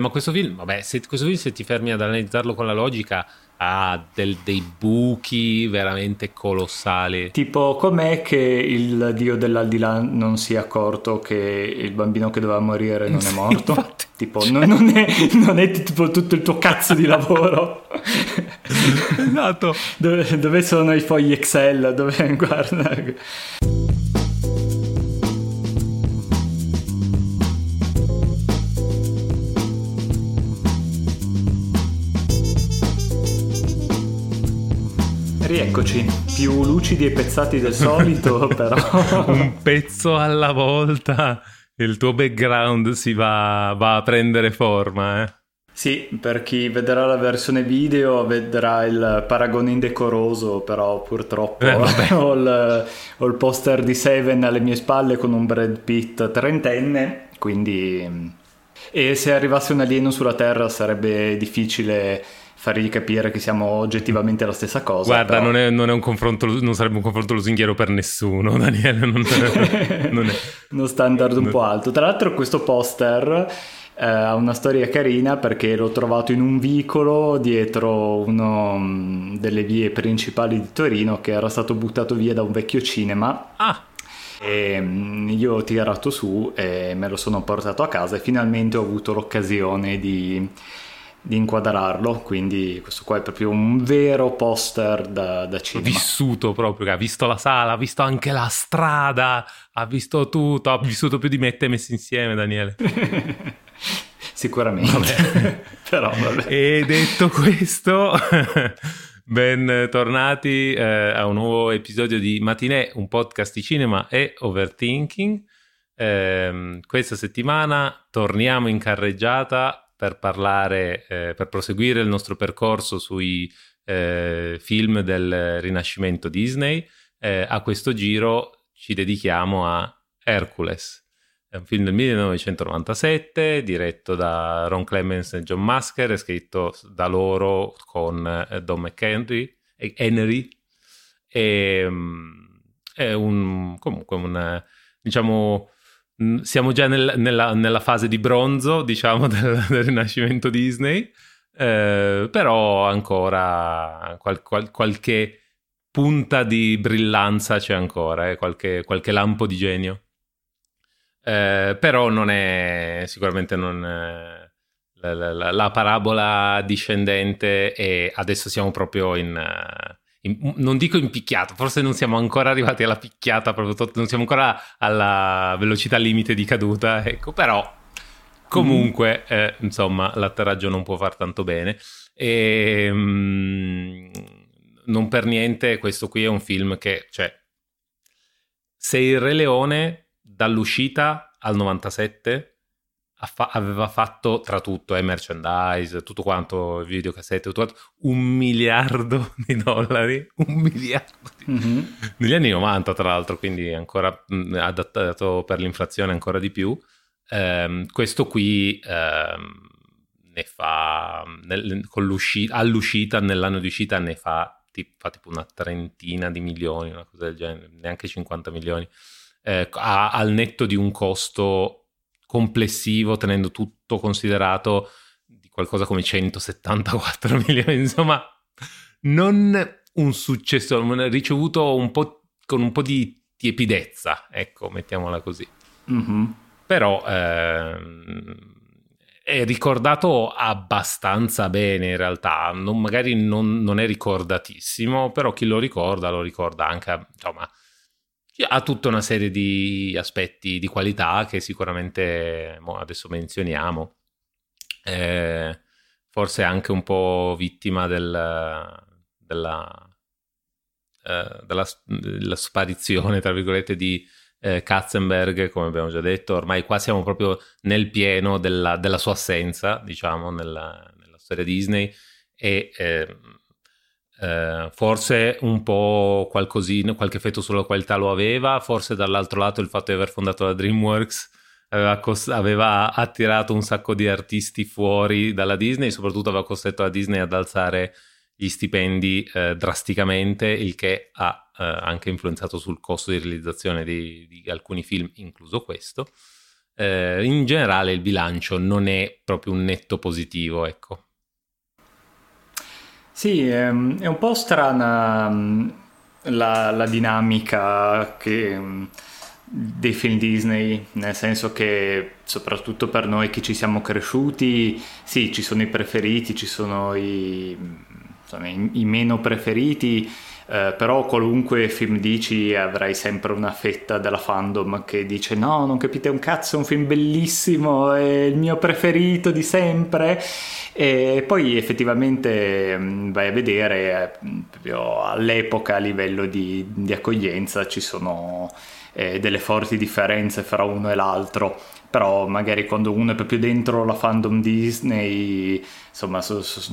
Ma questo film, vabbè, se, questo film se ti fermi ad analizzarlo con la logica ha del, dei buchi veramente colossali. Tipo, com'è che il dio dell'aldilà non si è accorto che il bambino che doveva morire non è morto? Infatti. Tipo, non, non, è, non, è, tipo tutto il tuo cazzo di lavoro. esatto. Dove, dove sono i fogli Excel? Dove, guarda... Rieccoci, più lucidi e pezzati del solito, però. Un pezzo alla volta, il tuo background si va, va a prendere forma, eh. Sì, per chi vedrà la versione video vedrà il paragone indecoroso, però purtroppo eh, ho, il, ho, il, poster di Seven alle mie spalle con un Brad Pitt trentenne, quindi... E se arrivasse un alieno sulla Terra sarebbe difficile fargli capire che siamo oggettivamente la stessa cosa. Guarda, però... non, è, non, è non, sarebbe un confronto lusinghiero per nessuno, Daniele. Non, non è uno standard un po' alto. Tra l'altro, questo poster eh, ha una storia carina perché l'ho trovato in un vicolo dietro una mm, delle vie principali di Torino che era stato buttato via da un vecchio cinema. Ah. E mm, io ho tirato su e me lo sono portato a casa e finalmente ho avuto l'occasione di di inquadrarlo, quindi questo qua è proprio un vero poster da, da cinema. Vissuto proprio, ha visto la sala, ha visto anche la strada, ha visto tutto, ha vissuto più di me e te messi insieme Daniele. Sicuramente, però vabbè. E detto questo... Bentornati eh, a un nuovo episodio di Matinè, un podcast di cinema e overthinking. Eh, questa settimana torniamo in carreggiata per parlare, eh, per proseguire il nostro percorso sui eh, film del Rinascimento Disney. Eh, a questo giro ci dedichiamo a Hercules. È un film del 1997 diretto da Ron Clemens e John Masker, scritto da loro con eh, Don McHenry. Henry, e, um, è un, comunque un, diciamo, Mm, siamo già nel, nella, nella, fase di bronzo, diciamo, del, del rinascimento Disney, eh, però ancora qual, qual, qualche punta di brillanza c'è ancora, eh, qualche, qualche, lampo di genio. Eh, però non è sicuramente non è, la, la, la, parabola discendente e adesso siamo proprio in... In, non dico impicchiato, forse non siamo ancora arrivati alla picchiata, proprio, non siamo ancora alla velocità limite di caduta, ecco, però comunque, mm. eh, insomma, l'atterraggio non può far tanto bene. E mm, non per niente questo qui è un film che, cioè, se il Re Leone dall'uscita al 97 fa- aveva fatto tra tutto, eh, merchandise, tutto quanto, videocassette, tutto quanto, un miliardo di dollari, un miliardo di... mm-hmm. negli anni 90 tra l'altro, quindi ancora mh, mm, adattato per l'inflazione ancora di più. Um, questo qui um, ne fa, nel, all'uscita, nell'anno di uscita ne fa, fa tipo una trentina di milioni, una cosa del genere, neanche 50 milioni. Eh, a, al netto di un costo complessivo, tenendo tutto considerato, di qualcosa come 174 milioni. Insomma, non un successo, ricevuto un po' con un po' di tiepidezza, ecco, mettiamola così. Mm-hmm. Però ehm, è ricordato abbastanza bene in realtà, non, magari non, non, è ricordatissimo, però chi lo ricorda lo ricorda anche, insomma, ha tutta una serie di aspetti di qualità che sicuramente adesso menzioniamo. Eh, forse anche un po' vittima del, della, eh, della, della, sparizione, tra virgolette, di eh, Katzenberg, come abbiamo già detto. Ormai qua siamo proprio nel pieno della, della sua assenza, diciamo, nella, nella storia Disney. E ehm, eh, forse un po' qualcosina, qualche effetto sulla qualità lo aveva, forse dall'altro lato il fatto di aver fondato la DreamWorks aveva, cost- aveva attirato un sacco di artisti fuori dalla Disney, soprattutto aveva costretto la Disney ad alzare gli stipendi eh, drasticamente, il che ha eh, anche influenzato sul costo di realizzazione di, di alcuni film, incluso questo. eh, in generale il bilancio non è proprio un netto positivo, ecco. Sì, ehm, è un po' strana mm, la, la dinamica che mm, dei film Disney, nel senso che soprattutto per noi che ci siamo cresciuti, sì, ci sono i preferiti, ci sono i, insomma, i, i meno preferiti, eh, però qualunque film dici avrai sempre una fetta della fandom che dice no, non capite un cazzo, è un film bellissimo, è il mio preferito di sempre. E poi effettivamente mm, vai a vedere eh, all'epoca a livello di, di accoglienza ci sono eh, delle forti differenze fra uno e l'altro però magari quando uno è proprio dentro la fandom Disney insomma so, so,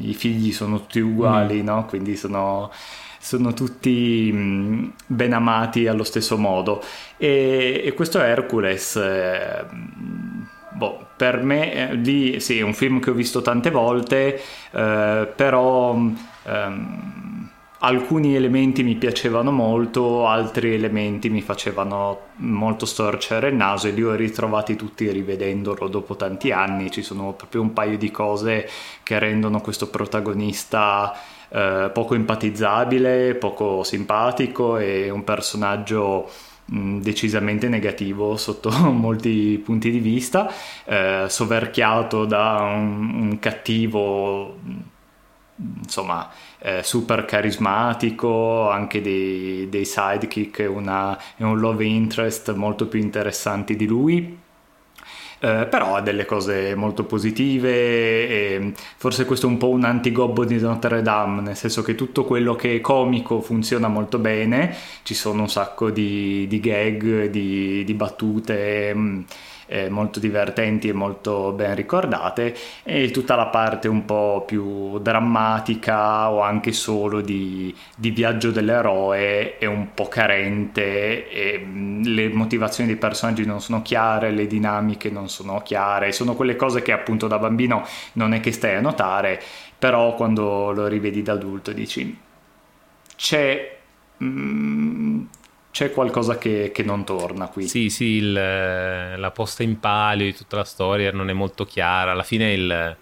i figli sono tutti uguali mm. no? quindi sono, sono tutti mm, ben amati allo stesso modo e, e questo Hercules eh, boh, per me eh, lì sì è un film che ho visto tante volte eh, però ehm, alcuni elementi mi piacevano molto, altri elementi mi facevano molto storcere il naso e li ho ritrovati tutti rivedendolo dopo tanti anni. Ci sono proprio un paio di cose che rendono questo protagonista eh, poco empatizzabile, poco simpatico e un personaggio mm, decisamente negativo sotto molti punti di vista, eh, soverchiato da un, un cattivo insomma eh, super carismatico, anche dei, dei sidekick e, una, e un love interest molto più interessanti di lui. Eh, però ha delle cose molto positive e forse questo è un po' un antigobbo di Notre Dame, nel senso che tutto quello che è comico funziona molto bene, ci sono un sacco di, di gag, di, di battute. Mh, mm, eh, molto divertenti e molto ben ricordate e tutta la parte un po' più drammatica o anche solo di, di viaggio dell'eroe è un po' carente e mm, le motivazioni dei personaggi non sono chiare, le dinamiche non sono chiare, sono quelle cose che appunto da bambino non è che stai a notare, però quando lo rivedi da adulto dici c'è mm, c'è qualcosa che, che, non torna qui. Sì, sì, il, la posta in palio di tutta la storia non è molto chiara. Alla fine il...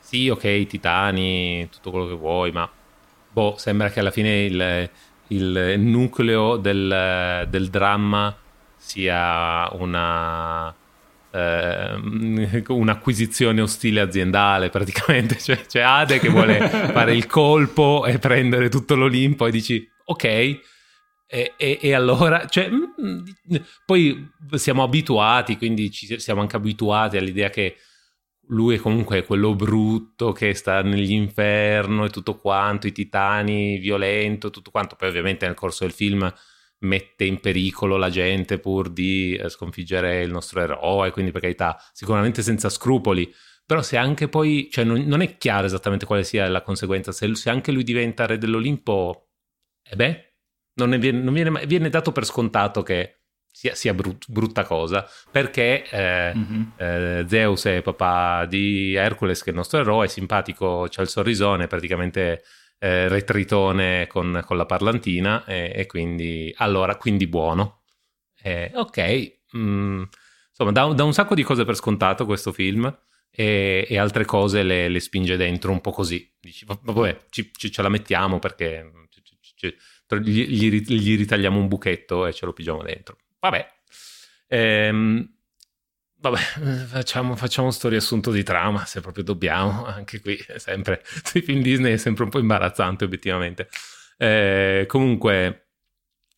Sì, ok, titani, tutto quello che vuoi, ma boh, sembra che alla fine il, il nucleo del, del, dramma sia una... Eh, un'acquisizione ostile aziendale praticamente cioè, c'è Ade che vuole fare il colpo e prendere tutto l'Olimpo e dici ok e, e, e, allora, cioè, mm, mm, poi siamo abituati, quindi ci siamo anche abituati all'idea che lui è comunque quello brutto che sta nell'inferno e tutto quanto, i titani, violento, tutto quanto. Poi ovviamente nel corso del film mette in pericolo la gente pur di eh, sconfiggere il nostro eroe, quindi per carità, sicuramente senza scrupoli. Però se anche poi, cioè non, non è chiaro esattamente quale sia la conseguenza, se, se anche lui diventa re dell'Olimpo, e eh beh, non, viene, non viene, viene, dato per scontato che sia, sia brut, brutta cosa, perché eh, mm-hmm. eh, Zeus è papà di Hercules, che è il nostro eroe, è simpatico, c'ha il sorrisone, praticamente eh, retritone con, con, la parlantina, e, e, quindi, allora, quindi buono. ok, mm, insomma, da, da, un sacco di cose per scontato questo film. E, e altre cose le, le, spinge dentro un po' così. Dici, vabbè, ci, ci, ce la mettiamo perché ci, gli, gli, gli, ritagliamo un buchetto e ce lo pigiamo dentro. Vabbè. Ehm, vabbè, facciamo, facciamo sto riassunto di trama, se proprio dobbiamo. Anche qui, sempre, sui film Disney è sempre un po' imbarazzante, obiettivamente. Eh, comunque,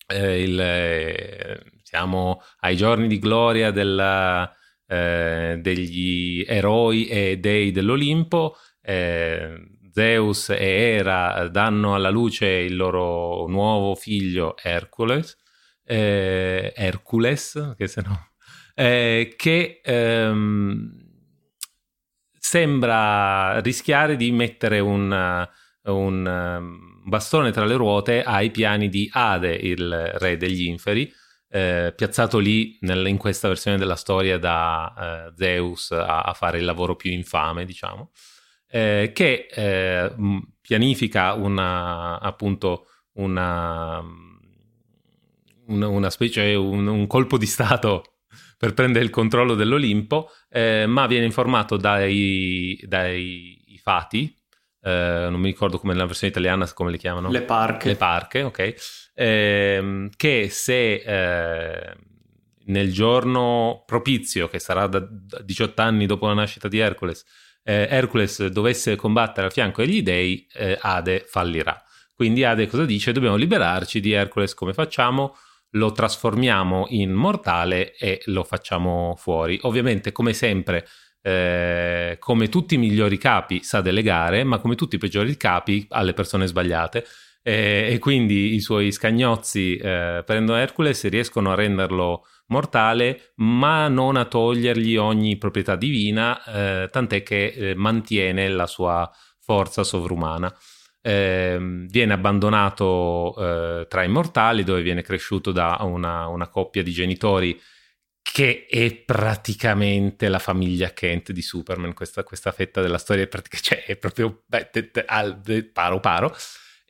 eh, il, eh, siamo ai giorni di gloria della, eh, degli eroi e dei dell'Olimpo. Eh, Zeus e Hera danno alla luce il loro nuovo figlio Hercules, eh, Hercules che, se no, eh, che ehm, sembra rischiare di mettere un, un um, bastone tra le ruote ai piani di Ade, il re degli inferi, eh, piazzato lì nel, in questa versione della storia da eh, Zeus a, a, fare il lavoro più infame, diciamo eh, che eh, pianifica una, appunto una, una, una specie, un, un, colpo di Stato per prendere il controllo dell'Olimpo, eh, ma viene informato dai, dai Fati, eh, non mi ricordo come nella versione italiana come le chiamano. Le parche. Le parche, ok. Eh, che se eh, nel giorno propizio, che sarà da 18 anni dopo la nascita di Hercules, eh, Hercules dovesse combattere al fianco degli dei, eh, Ade fallirà. Quindi Ade cosa dice? Dobbiamo liberarci di Hercules, come facciamo? Lo trasformiamo in mortale e lo facciamo fuori. Ovviamente, come sempre, eh, come tutti i migliori capi sa delegare, ma come tutti i peggiori capi alle persone sbagliate. Eh, e quindi i suoi scagnozzi eh, prendono Hercules e riescono a renderlo mortale, ma non a togliergli ogni proprietà divina, eh, tant'è che eh, mantiene la sua forza sovrumana. Eh, viene abbandonato eh, tra i mortali, dove viene cresciuto da una, una coppia di genitori che è praticamente la famiglia Kent di Superman, questa, questa fetta della storia, è, cioè, è proprio beh, te, te, al, paro paro.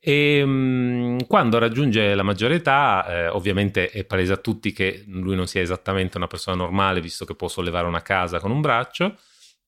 E um, quando raggiunge la maggiore età, eh, ovviamente è palese a tutti che lui non sia esattamente una persona normale, visto che può sollevare una casa con un braccio,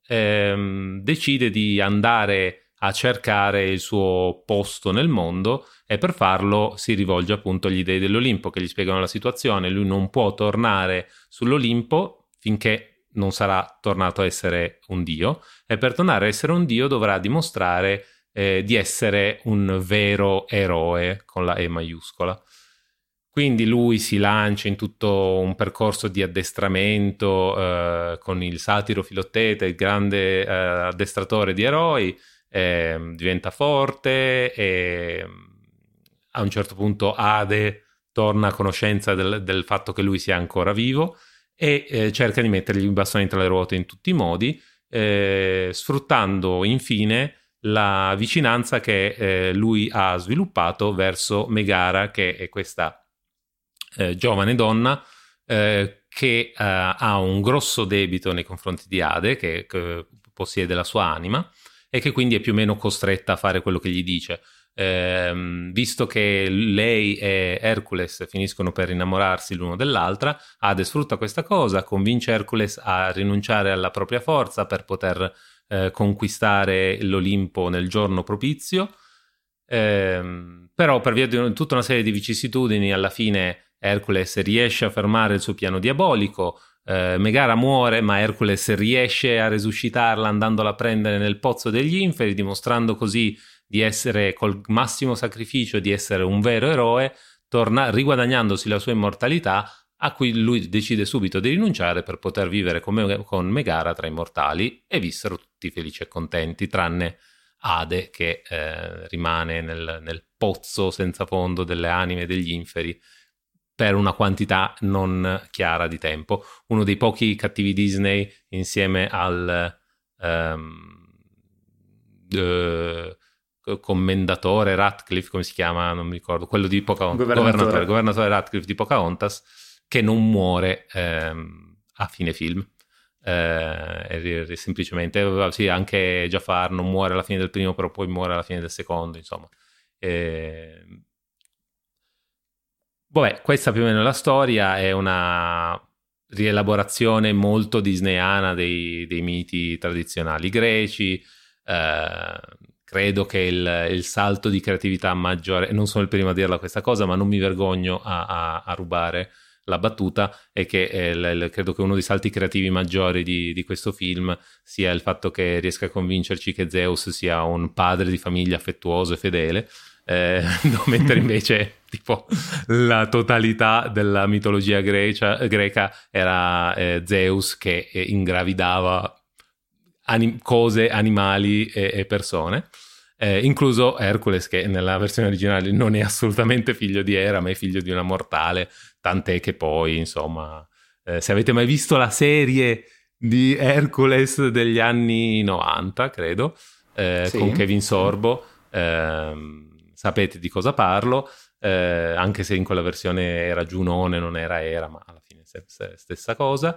ehm, decide di andare a cercare il suo posto nel mondo e per farlo si rivolge appunto agli dei dell'Olimpo che gli spiegano la situazione. Lui non può tornare sull'Olimpo finché non sarà tornato a essere un dio e per tornare a essere un dio dovrà dimostrare eh, di essere un vero eroe con la E maiuscola. Quindi lui si lancia in tutto un percorso di addestramento eh, con il satiro Filottete, il grande eh, addestratore di eroi, eh, diventa forte e a un certo punto Ade torna a conoscenza del, del fatto che lui sia ancora vivo e eh, cerca di mettergli i bastoni tra le ruote in tutti i modi, eh, sfruttando infine la vicinanza che eh, lui ha sviluppato verso Megara, che è questa eh, giovane donna eh, che eh, ha un grosso debito nei confronti di Ade, che, che possiede la sua anima, e che quindi è più o meno costretta a fare quello che gli dice. Eh, visto che lei e Hercules finiscono per innamorarsi l'uno dell'altra, Ade sfrutta questa cosa, convince Hercules a rinunciare alla propria forza per poter eh, conquistare l'Olimpo nel giorno propizio. Eh, però per via di tutta una serie di vicissitudini alla fine Hercules riesce a fermare il suo piano diabolico, eh, Megara muore, ma Hercules riesce a resuscitarla andandola a prendere nel pozzo degli inferi, dimostrando così di essere col massimo sacrificio di essere un vero eroe, torna, riguadagnandosi la sua immortalità, a cui lui decide subito di rinunciare per poter vivere come, con Megara tra i mortali e vissero tutti felici e contenti, tranne Ade che eh, rimane nel, nel pozzo senza fondo delle anime degli inferi per una quantità non chiara di tempo. Uno dei pochi cattivi Disney insieme al um, uh, commendatore Ratcliffe, come si chiama, non mi ricordo, quello di Pocahontas, governatore. governatore, governatore Ratcliffe di Pocahontas, che non muore um, a fine film. Uh, semplicemente sì, anche Jafar non muore alla fine del primo, però poi muore alla fine del secondo, insomma. Eh, Vabbè, questa più o meno è la storia, è una rielaborazione molto disneyana dei, dei miti tradizionali greci. Eh, credo che il, il, salto di creatività maggiore, non sono il primo a dirla questa cosa, ma non mi vergogno a, a, a rubare la battuta, è che eh, l, credo che uno dei salti creativi maggiori di, di, questo film sia il fatto che riesca a convincerci che Zeus sia un padre di famiglia affettuoso e fedele eh, mentre invece tipo la totalità della mitologia grecia, greca era eh, Zeus che eh, ingravidava anim- cose, animali e, e persone. Eh, incluso Hercules che nella versione originale non è assolutamente figlio di Era ma è figlio di una mortale tant'è che poi insomma eh, se avete mai visto la serie di Hercules degli anni 90 credo eh, sì. con Kevin Sorbo ehm, sapete di cosa parlo, eh, anche se in quella versione era Giunone, non era Era, ma alla fine stessa cosa.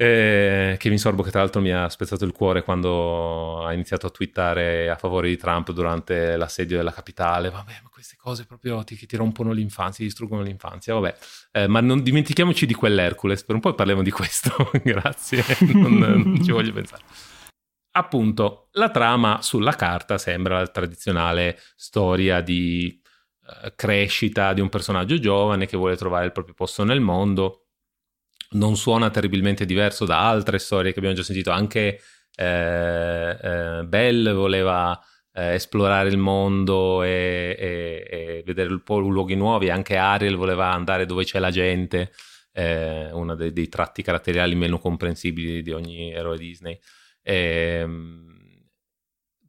Eh, mi sorbo che tra l'altro mi ha spezzato il cuore quando ha iniziato a twittare a favore di Trump durante l'assedio della capitale. Vabbè, ma queste cose proprio ti, ti rompono l'infanzia, ti distruggono l'infanzia. Vabbè, eh, ma non dimentichiamoci di quell'Hercules, per un po' parliamo di questo, grazie, non, non ci voglio pensare. Appunto, la trama sulla carta sembra la tradizionale storia di uh, crescita di un personaggio giovane che vuole trovare il proprio posto nel mondo non suona terribilmente diverso da altre storie che abbiamo già sentito. Anche eh, eh, Bell voleva eh, esplorare il mondo e, e, e, vedere un po' luoghi nuovi. Anche Ariel voleva andare dove c'è la gente, eh, uno dei, dei, tratti caratteriali meno comprensibili di ogni eroe Disney. Ehm,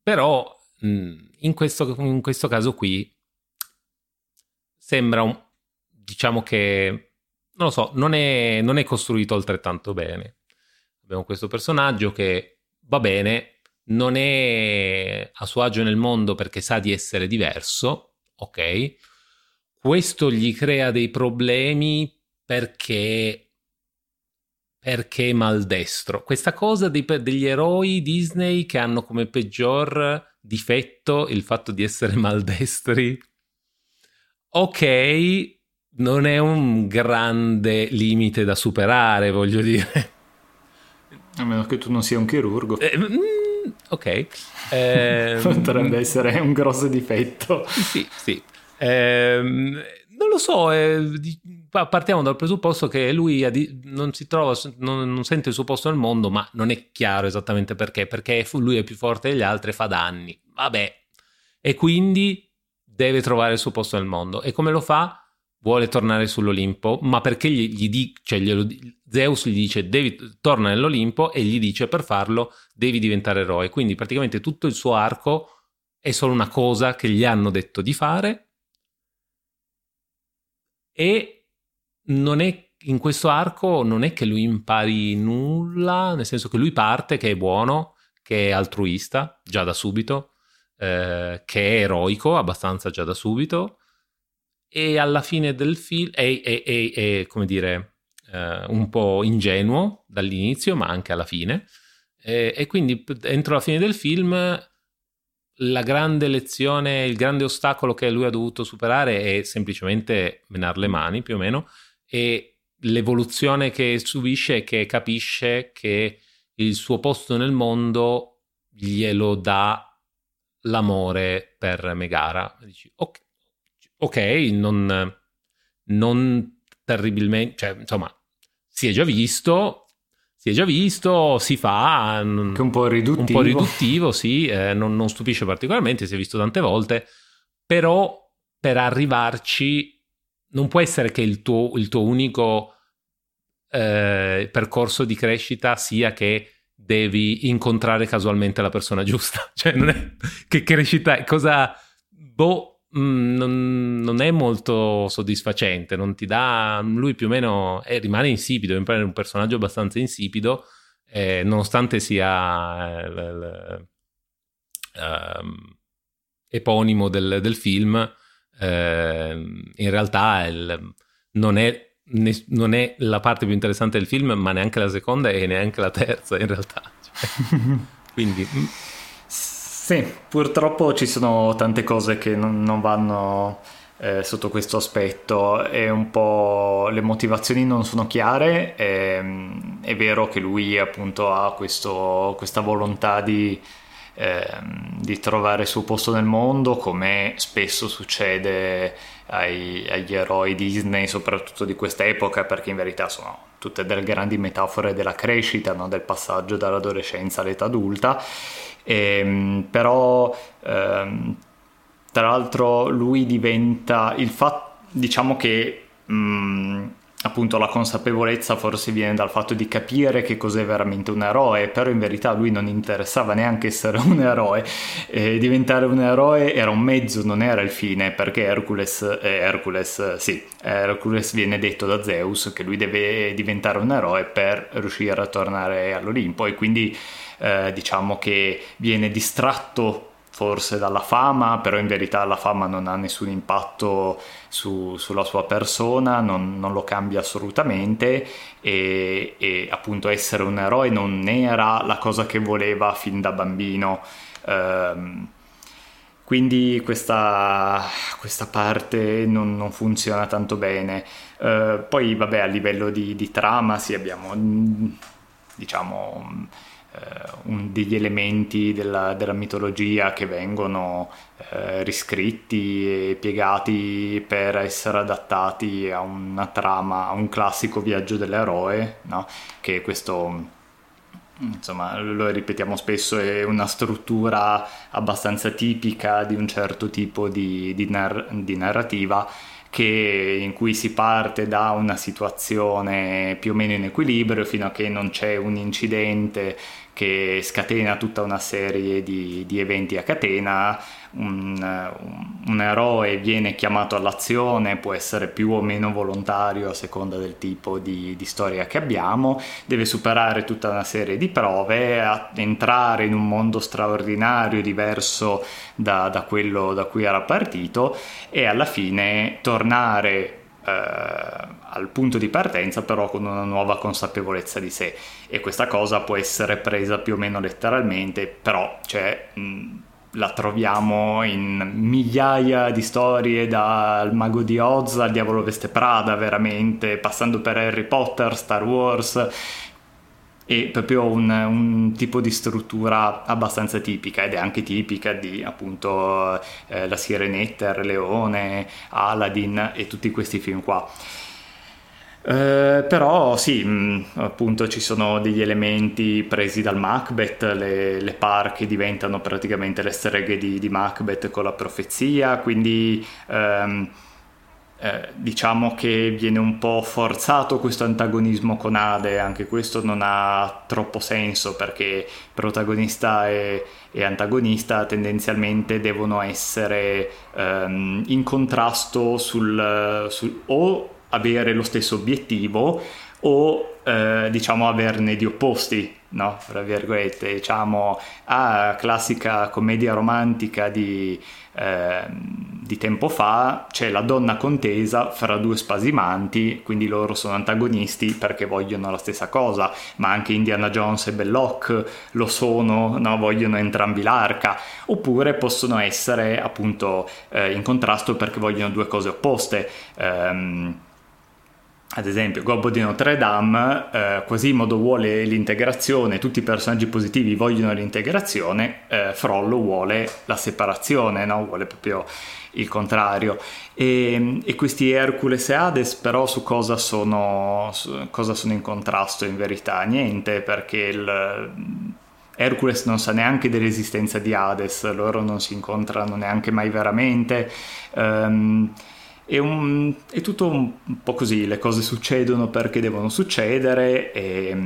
però in questo, in questo caso qui sembra un, diciamo che non lo so, non è, non è costruito altrettanto bene. Abbiamo questo personaggio che va bene, non è a suo agio nel mondo perché sa di essere diverso, ok? Questo gli crea dei problemi perché, perché maldestro. Questa cosa dei, degli eroi Disney che hanno come peggior difetto il fatto di essere maldestri. Ok, non è un grande limite da superare, voglio dire. A meno che tu non sia un chirurgo. Eh, mm, ok. Eh, Potrebbe essere un grosso difetto. Sì, sì. Eh, non lo so, eh, partiamo dal presupposto che lui non si trova, non, non, sente il suo posto nel mondo, ma non è chiaro esattamente perché, perché lui è più forte degli altri e fa danni. Vabbè. E quindi deve trovare il suo posto nel mondo. E come lo fa? Vuole tornare sull'Olimpo, ma perché gli, gli di, cioè glielo, Zeus gli dice devi, torna nell'Olimpo e gli dice per farlo devi diventare eroe. Quindi praticamente tutto il suo arco è solo una cosa che gli hanno detto di fare e non è in questo arco non è che lui impari nulla, nel senso che lui parte che è buono, che è altruista già da subito, eh, che è eroico abbastanza già da subito e alla fine del film è, è, è, è come dire, eh, un po' ingenuo dall'inizio, ma anche alla fine. E, e, quindi entro la fine del film la grande lezione, il grande ostacolo che lui ha dovuto superare è semplicemente menare le mani, più o meno, e l'evoluzione che subisce è che capisce che il suo posto nel mondo glielo dà l'amore per Megara. Dici, ok, ok, non, non terribilmente, cioè, insomma, si è già visto, si è già visto, si fa. Che un po' riduttivo. Un po' riduttivo, sì, eh, non, non, stupisce particolarmente, si è visto tante volte, però per arrivarci non può essere che il tuo, il tuo unico eh, percorso di crescita sia che devi incontrare casualmente la persona giusta. Cioè, non è che crescita, cosa... Boh, Mm, non, non, è molto soddisfacente, non ti dà, lui più o meno eh, rimane insipido, è un personaggio abbastanza insipido, eh, nonostante sia eh, l, ehm, eponimo del, del film, ehm, in realtà il, non, è, ne, non, è, la parte più interessante del film, ma neanche la seconda e neanche la terza in realtà. Cioè, quindi... Sì, purtroppo ci sono tante cose che non, non vanno eh, sotto questo aspetto e un po' le motivazioni non sono chiare. E, ehm, è vero che lui appunto ha questo, questa volontà di, eh, di, trovare il suo posto nel mondo, come spesso succede ai, agli eroi Disney, soprattutto di questa epoca, perché in verità sono tutte delle grandi metafore della crescita, no? del passaggio dall'adolescenza all'età adulta Ehm, però ehm, tra l'altro lui diventa il fatto diciamo che mh, mm, appunto la consapevolezza forse viene dal fatto di capire che cos'è veramente un eroe, però in verità a lui non interessava neanche essere un eroe, e diventare un eroe era un mezzo, non era il fine, perché Hercules, eh, Hercules, sì, Hercules viene detto da Zeus che lui deve diventare un eroe per riuscire a tornare all'Olimpo e quindi eh, diciamo che viene distratto forse dalla fama, però in verità la fama non ha nessun impatto su, sulla sua persona, non, non, lo cambia assolutamente e, e, appunto essere un eroe non era la cosa che voleva fin da bambino. Um, quindi questa, questa parte non, non, funziona tanto bene. Uh, poi vabbè a livello di, di trama sì abbiamo diciamo eh, un, degli elementi della, della, mitologia che vengono eh, riscritti e piegati per essere adattati a una trama, a un classico viaggio dell'eroe, no? che questo insomma lo ripetiamo spesso è una struttura abbastanza tipica di un certo tipo di, di, nar- di narrativa che, in cui si parte da una situazione più o meno in equilibrio fino a che non c'è un incidente che scatena tutta una serie di, di eventi a catena, un, un, eroe viene chiamato all'azione, può essere più o meno volontario a seconda del tipo di, di storia che abbiamo, deve superare tutta una serie di prove, entrare in un mondo straordinario diverso da, da quello da cui era partito e alla fine tornare al punto di partenza però con una nuova consapevolezza di sé. E questa cosa può essere presa più o meno letteralmente però cioè, mh, la troviamo in migliaia di storie dal mago di Oz al diavolo veste Prada veramente passando per Harry Potter, Star Wars e proprio un, un, tipo di struttura abbastanza tipica ed è anche tipica di appunto eh, La Sirenetta, Il Leone, Aladdin e tutti questi film qua. Eh, però sì, mh, mm, appunto ci sono degli elementi presi dal Macbeth, le, le parche diventano praticamente le streghe di, di Macbeth con la profezia, quindi ehm, eh, diciamo che viene un po' forzato questo antagonismo con Ade, anche questo non ha troppo senso perché protagonista e, e antagonista tendenzialmente devono essere ehm, in contrasto sul, sul, o avere lo stesso obiettivo o eh, diciamo averne di opposti, no? Tra virgolette, diciamo, a classica commedia romantica di eh, di tempo fa c'è la donna contesa fra due spasimanti, quindi loro sono antagonisti perché vogliono la stessa cosa, ma anche Indiana Jones e Belloc lo sono, no? vogliono entrambi l'arca, oppure possono essere appunto eh, in contrasto perché vogliono due cose opposte. Um, ad esempio, Gobbo di Notre Dame, eh, Quasimodo vuole l'integrazione, tutti i personaggi positivi vogliono l'integrazione, eh, Frollo vuole la separazione, no? vuole proprio il contrario. E, e, questi Hercules e Hades però su cosa sono, su cosa sono in contrasto in verità? Niente, perché il... Hercules non sa neanche dell'esistenza di Hades, loro non si incontrano neanche mai veramente. Um, è, un, è tutto un, po' così, le cose succedono perché devono succedere e,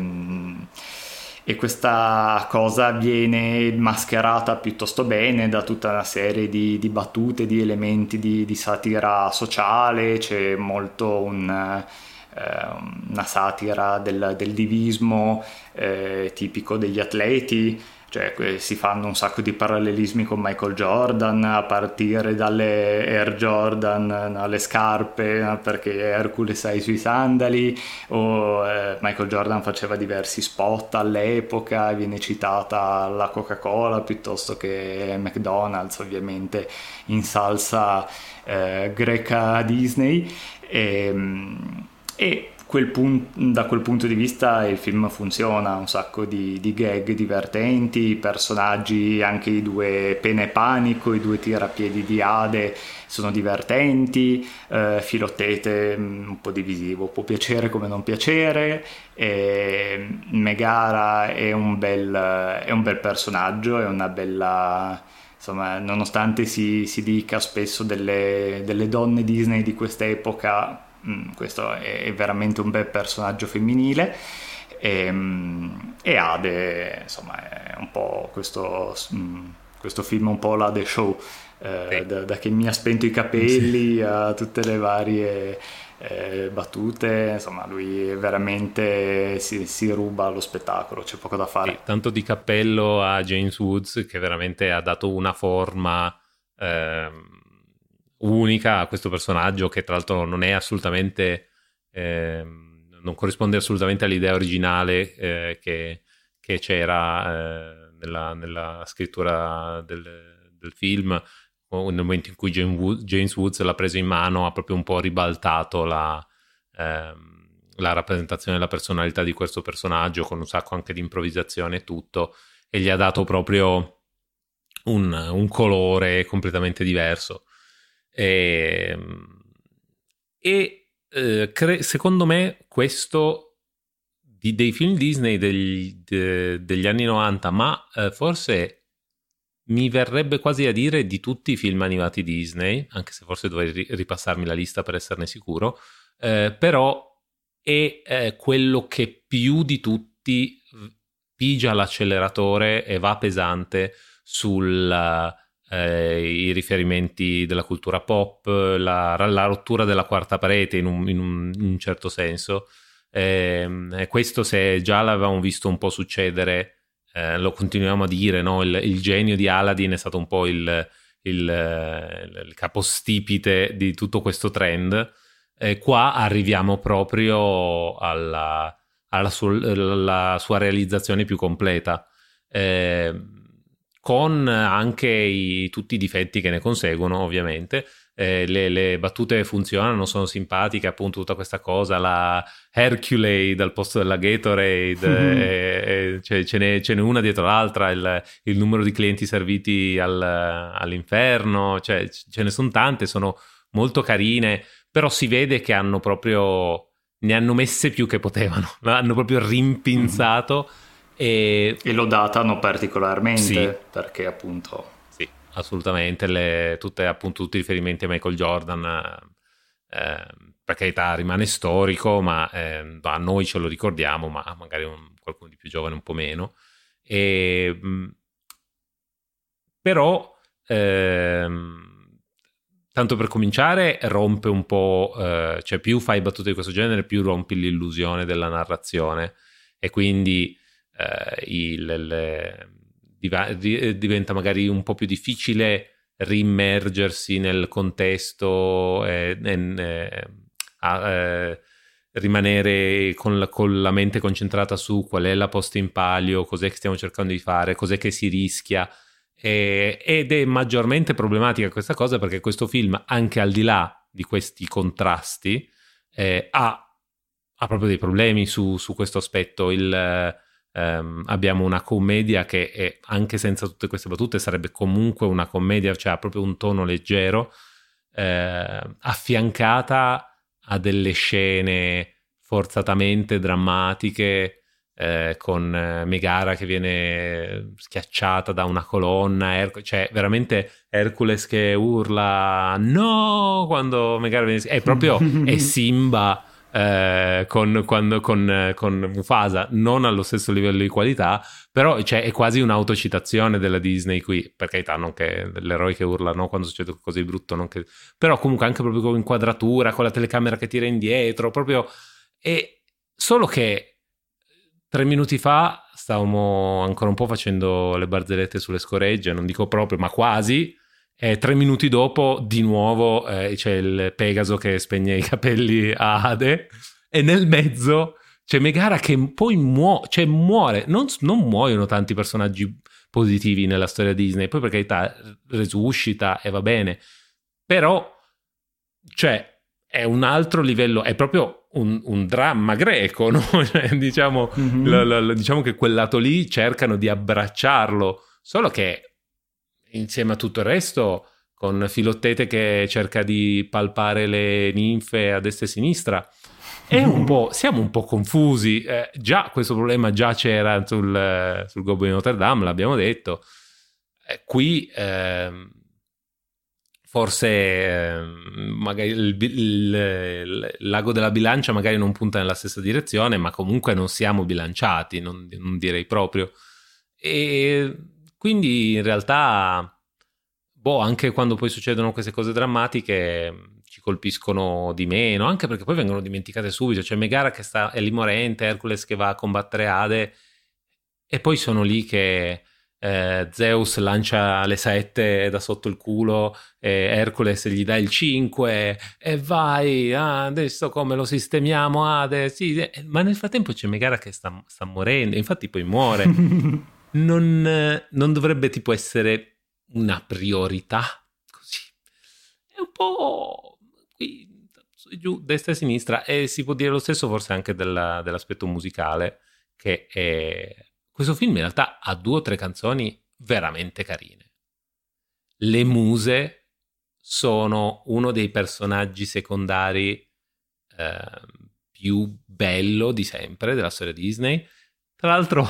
e, questa cosa viene mascherata piuttosto bene da tutta una serie di, di battute, di elementi di, di, satira sociale, c'è molto un, eh, una satira del, del divismo eh, tipico degli atleti cioè si fanno un sacco di parallelismi con Michael Jordan a partire dalle Air Jordan alle scarpe perché Hercules ha i suoi sandali o eh, Michael Jordan faceva diversi spot all'epoca viene citata la Coca-Cola piuttosto che McDonald's ovviamente in salsa eh, greca Disney. E, ehm, e quel pun- da quel punto di vista il film funziona, un sacco di, di gag divertenti, personaggi, anche i due Pena e Panico, i due tirapiedi di Ade sono divertenti, eh, Filottete mm, un po' divisivo, può piacere come non piacere, e Megara è un bel, è un bel personaggio, è una bella insomma, nonostante si, si dica spesso delle, delle, donne Disney di quest'epoca, Mm, questo è veramente un bel personaggio femminile. E, mm, e Ade, insomma, è un po' questo, mm, questo film, un po' l'Ade Show. eh, sì. da, da, che mi ha spento i capelli sì. a tutte le varie eh, battute, insomma lui veramente si, si, ruba lo spettacolo, c'è poco da fare. Sì, tanto di cappello a James Woods che veramente ha dato una forma eh, unica a questo personaggio che tra l'altro non è assolutamente... Eh, non corrisponde assolutamente all'idea originale eh, che, che, c'era eh, nella, nella, scrittura del, del film nel momento in cui James Woods l'ha preso in mano ha proprio un po' ribaltato la, ehm, la, rappresentazione della personalità di questo personaggio con un sacco anche di improvvisazione e tutto e gli ha dato proprio un, un colore completamente diverso e, e eh, cre- secondo me questo di, dei film Disney degli, de, degli anni 90 ma eh, forse mi verrebbe quasi a dire di tutti i film animati Disney, anche se forse dovrei ripassarmi la lista per esserne sicuro, eh, però è eh, quello che più di tutti pigia l'acceleratore e va pesante sui eh, riferimenti della cultura pop, la, la, rottura della quarta parete in un, in un, in un certo senso. Eh, questo se già l'avevamo visto un po' succedere eh, lo continuiamo a dire, no? il, il, genio di Aladdin è stato un po' il, il, il capostipite di tutto questo trend. E qua arriviamo proprio alla, alla, sua, alla sua, realizzazione più completa, eh, con anche i, tutti i difetti che ne conseguono, ovviamente eh, le, le, battute funzionano, sono simpatiche, appunto tutta questa cosa, la Herculei dal posto della Gatorade, mm-hmm. eh, cioè, ce, n'è, ce, n'è, una dietro l'altra, il, il numero di clienti serviti al, all'inferno, cioè, ce ne sono tante, sono molto carine, però si vede che hanno proprio, ne hanno messe più che potevano, l'hanno proprio rimpinzato. Mm-hmm. E... e lo datano particolarmente sì. perché appunto assolutamente, le, tutte, appunto, tutti i riferimenti a Michael Jordan, eh, per carità rimane storico, ma eh, a noi ce lo ricordiamo, ma magari un, qualcuno di più giovane un po' meno. E, mm, però, ehm, tanto per cominciare, rompe un po', eh, cioè più fai battute di questo genere, più rompi l'illusione della narrazione e quindi eh, il, le, eh, diventa magari un po' più difficile rimmergersi nel contesto e, e a, eh, rimanere con la, con la, mente concentrata su qual è la posta in palio, cos'è che stiamo cercando di fare, cos'è che si rischia. E, ed è maggiormente problematica questa cosa perché questo film, anche al di là di questi contrasti, eh, ha, ha, proprio dei problemi su, su questo aspetto. Il, Um, abbiamo una commedia che è, anche senza tutte queste battute sarebbe comunque una commedia, cioè ha proprio un tono leggero, eh, affiancata a delle scene forzatamente drammatiche, eh, con eh, Megara che viene schiacciata da una colonna, Erc- cioè veramente Hercules che urla no! quando Megara viene... è proprio è Simba eh, con, quando, con, con, Mufasa, non allo stesso livello di qualità, però cioè, è quasi un'autocitazione della Disney qui, per carità, non che l'eroe che urla no, quando succede qualcosa di brutto, che... però comunque anche proprio con inquadratura, con la telecamera che tira indietro, proprio... E solo che tre minuti fa stavamo ancora un po' facendo le barzellette sulle scoregge, non dico proprio, ma quasi e tre minuti dopo, di nuovo, eh, c'è il Pegaso che spegne i capelli a Ade. E nel mezzo c'è Megara che poi muo- cioè muore. Non, non, muoiono tanti personaggi positivi nella storia Disney. Poi per carità resuscita e va bene. Però, cioè, è un altro livello, è proprio un, un dramma greco, no? cioè, diciamo, mm-hmm. lo, lo, diciamo che quel lato lì cercano di abbracciarlo. Solo che insieme a tutto il resto, con Filottete che cerca di palpare le ninfe a destra e a sinistra. Un siamo un po' confusi. Eh, già questo problema già c'era sul, sul Gobbo di Notre Dame, l'abbiamo detto. Eh, qui eh, forse ehm, magari il, il, il, l'ago della bilancia magari non punta nella stessa direzione, ma comunque non siamo bilanciati, non, non direi proprio. E quindi in realtà boh, anche quando poi succedono queste cose drammatiche ci colpiscono di meno, anche perché poi vengono dimenticate subito. C'è Megara che sta, è lì morente, Hercules che va a combattere Ade, e poi sono lì che eh, Zeus lancia le sette da sotto il culo, Hercules gli dà il 5 e vai, ah, adesso come lo sistemiamo Ade? Sì, ma nel frattempo c'è Megara che sta, sta morendo, infatti poi muore. non, non dovrebbe tipo essere una priorità così. È un po' qui, giù, destra e sinistra e si può dire lo stesso forse anche della, dell'aspetto musicale che è... questo film in realtà ha due o tre canzoni veramente carine. Le muse sono uno dei personaggi secondari eh, più bello di sempre della storia Disney. Tra l'altro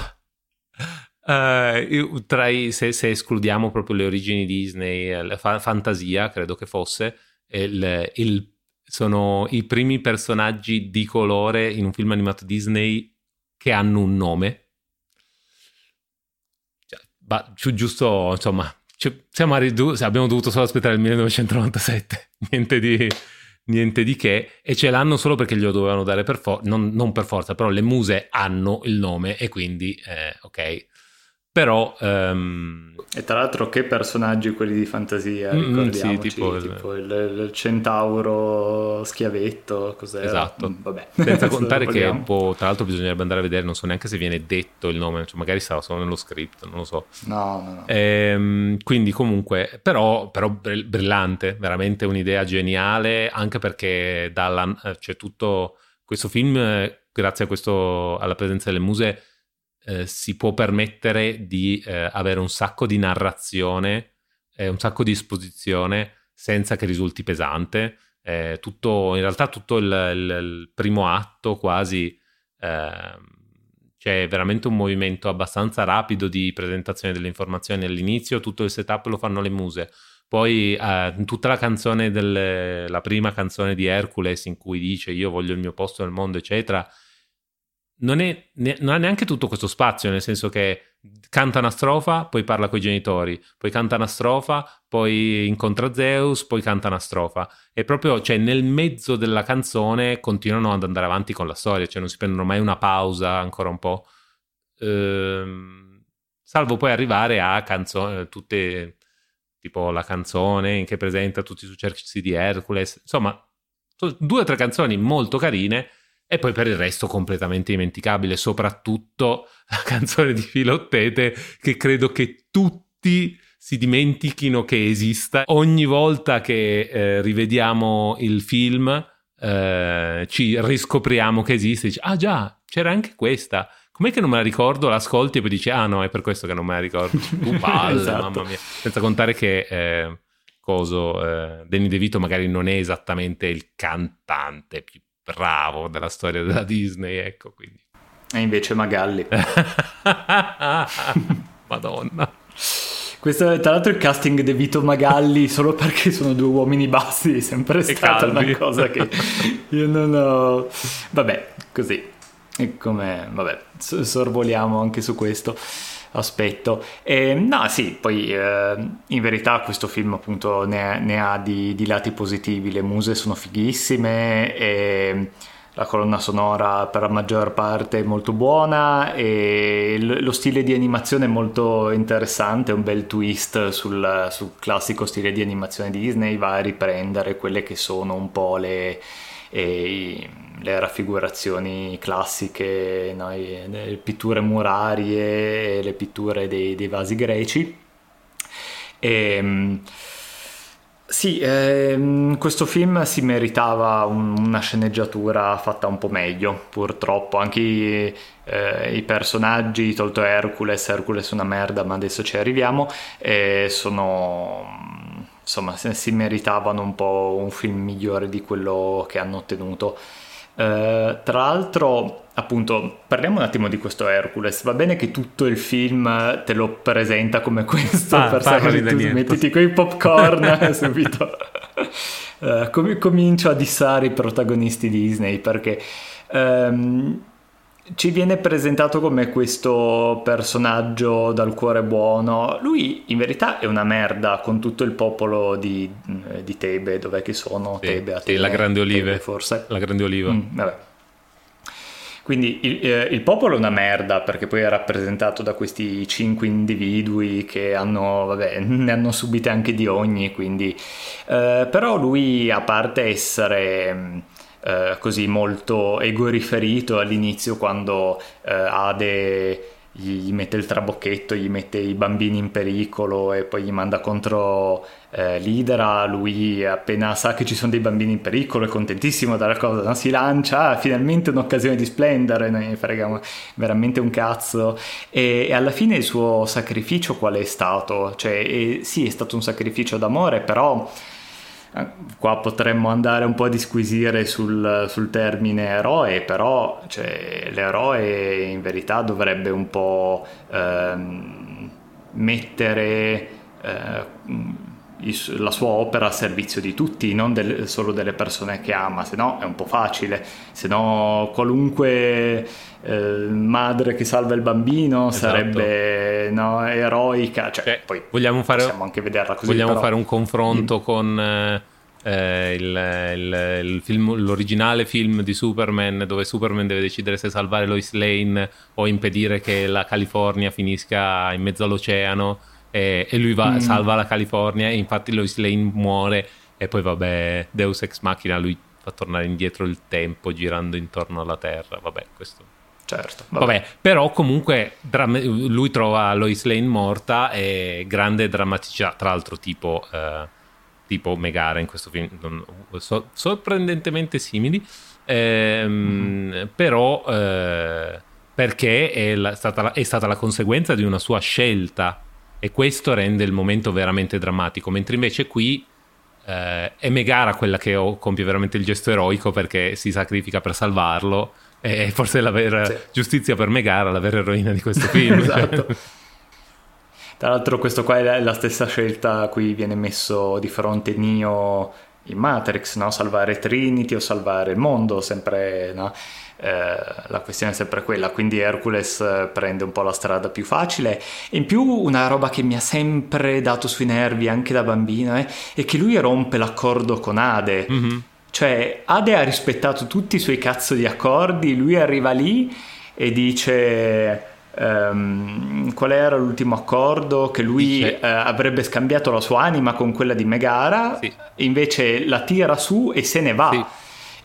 Uh, i, se, se, escludiamo proprio le origini Disney, eh, la fa- fantasia credo che fosse, il, il, sono i primi personaggi di colore in un film animato Disney che hanno un nome. Cioè, ba, giusto, insomma, cioè, ridu- abbiamo dovuto solo aspettare il 1997, niente di, niente di che, e ce l'hanno solo perché glielo dovevano dare per forza, non, non, per forza, però le muse hanno il nome e quindi, eh, ok però... Um... E tra l'altro che personaggi quelli di fantasia, mm, mm sì, tipo, tipo il... il, centauro schiavetto, cos'era? Esatto. Mm, vabbè. Senza contare che boh, tra l'altro bisognerebbe andare a vedere, non so neanche se viene detto il nome, cioè magari stava solo nello script, non lo so. No, no, no. Ehm, quindi comunque, però, però brillante, veramente un'idea geniale, anche perché dalla, cioè tutto questo film, grazie a questo, alla presenza delle muse eh, si può permettere di eh, avere un sacco di narrazione, eh, un sacco di esposizione senza che risulti pesante. Eh, tutto, in realtà tutto il, il, il primo atto quasi ehm, c'è veramente un movimento abbastanza rapido di presentazione delle informazioni all'inizio, tutto il setup lo fanno le muse. Poi eh, tutta la canzone, del, la prima canzone di Hercules in cui dice io voglio il mio posto nel mondo, eccetera, non, è, non ha neanche tutto questo spazio, nel senso che canta una strofa, poi parla con i genitori, poi canta una strofa, poi incontra Zeus, poi canta una strofa. E proprio, cioè, nel mezzo della canzone continuano ad andare avanti con la storia, cioè non si prendono mai una pausa ancora un po'. Ehm, salvo poi arrivare a canzoni, tutte, tipo la canzone che presenta tutti i successi di Hercules, insomma, due o tre canzoni molto carine e poi per il resto completamente dimenticabile, soprattutto la canzone di Filottete che credo che tutti si dimentichino che esista. Ogni volta che eh, rivediamo il film eh, ci riscopriamo che esiste, dici, ah già, c'era anche questa. Com'è che non me la ricordo? L'ascolti e poi dici, ah no, è per questo che non me la ricordo. Tu palle, esatto. mamma mia. Senza contare che... Eh, coso, eh, Danny DeVito magari non è esattamente il cantante più bravo della storia della Disney, ecco, quindi. E invece Magalli. Madonna. Questo è tra l'altro il casting di Vito Magalli solo perché sono due uomini bassi, è sempre stata una cosa che io non ho... Vabbè, così. E come... Vabbè, sorvoliamo anche su questo aspetto. E, no, sì, poi eh, in verità questo film appunto ne, ne ha di, di, lati positivi, le muse sono fighissime e la colonna sonora per la maggior parte è molto buona e lo stile di animazione è molto interessante, un bel twist sul, sul classico stile di animazione Disney, va a riprendere quelle che sono un po' le... E, le raffigurazioni classiche, no? le pitture murarie, le pitture dei, dei vasi greci. E, ehm, sì, ehm, questo film si meritava un, una sceneggiatura fatta un po' meglio, purtroppo. Anche i, eh, i personaggi, tolto Hercules, Hercules è una merda, ma adesso ci arriviamo, eh, sono insomma si meritavano un po' un film migliore di quello che hanno ottenuto. Uh, tra l'altro, appunto, parliamo un attimo di questo Hercules. Va bene che tutto il film te lo presenta come questo ah, personaggio, tu mettiti quei popcorn subito. Uh, com- comincio a dissare i protagonisti Disney perché um, ci viene presentato come questo personaggio dal cuore buono. Lui in verità è una merda con tutto il popolo di, di Tebe, dov'è che sono? Sì, Tebe, Atene, sì, la Grande Olive. Tebe, forse. La Grande Oliva. Mm. Quindi il, eh, il, popolo è una merda perché poi è rappresentato da questi cinque individui che hanno, vabbè, ne hanno subite anche di ogni, quindi... Eh, però lui, a parte essere eh, così molto ego riferito all'inizio quando eh, Ade gli, mette il trabocchetto, gli mette i bambini in pericolo e poi gli manda contro eh, l'Idra, lui appena sa che ci sono dei bambini in pericolo è contentissimo della cosa, no? si lancia, finalmente un'occasione di splendere, ne frega veramente un cazzo e, e, alla fine il suo sacrificio qual è stato? Cioè, e, sì, è stato un sacrificio d'amore, però qua potremmo andare un po' a disquisire sul, sul termine eroe, però cioè, l'eroe in verità dovrebbe un po' ehm, mettere eh, la sua opera a servizio di tutti, non del, solo delle persone che ama, se no è un po' facile, se no qualunque eh, madre che salva il bambino esatto. sarebbe no, eroica, cioè, cioè, poi vogliamo fare, possiamo anche vederla così. Vogliamo però... fare un confronto mm. con... Eh, eh, il, il, il film, l'originale film di Superman dove Superman deve decidere se salvare Lois Lane o impedire che la California finisca in mezzo all'oceano e, e lui va, mm. salva la California e infatti Lois Lane muore e poi vabbè Deus Ex Machina lui fa tornare indietro il tempo girando intorno alla Terra vabbè questo certo vabbè, vabbè però comunque dram- lui trova Lois Lane morta e grande drammaticità tra l'altro tipo eh, tipo Megara in questo film so- sorprendentemente simili ehm, mm-hmm. però eh, perché è, la, stata la, è stata la conseguenza di una sua scelta e questo rende il momento veramente drammatico, mentre invece qui eh, è Megara quella che compie veramente il gesto eroico perché si sacrifica per salvarlo e forse è la vera sì. giustizia per Megara, la vera eroina di questo film. esatto. Tra l'altro questo qua è la stessa scelta a cui viene messo di fronte Neo in Matrix, no? salvare Trinity o salvare il mondo, sempre no? Eh, la questione è sempre quella, quindi Hercules eh, prende un po' la strada più facile. In più una roba che mi ha sempre dato sui nervi anche da bambino eh, è che lui rompe l'accordo con Ade. Mm-hmm. Cioè Ade ha rispettato tutti i suoi cazzo di accordi, lui arriva lì e dice... Um, qual era l'ultimo accordo che lui uh, avrebbe scambiato la sua anima con quella di Megara sì. invece la tira su e se ne va sì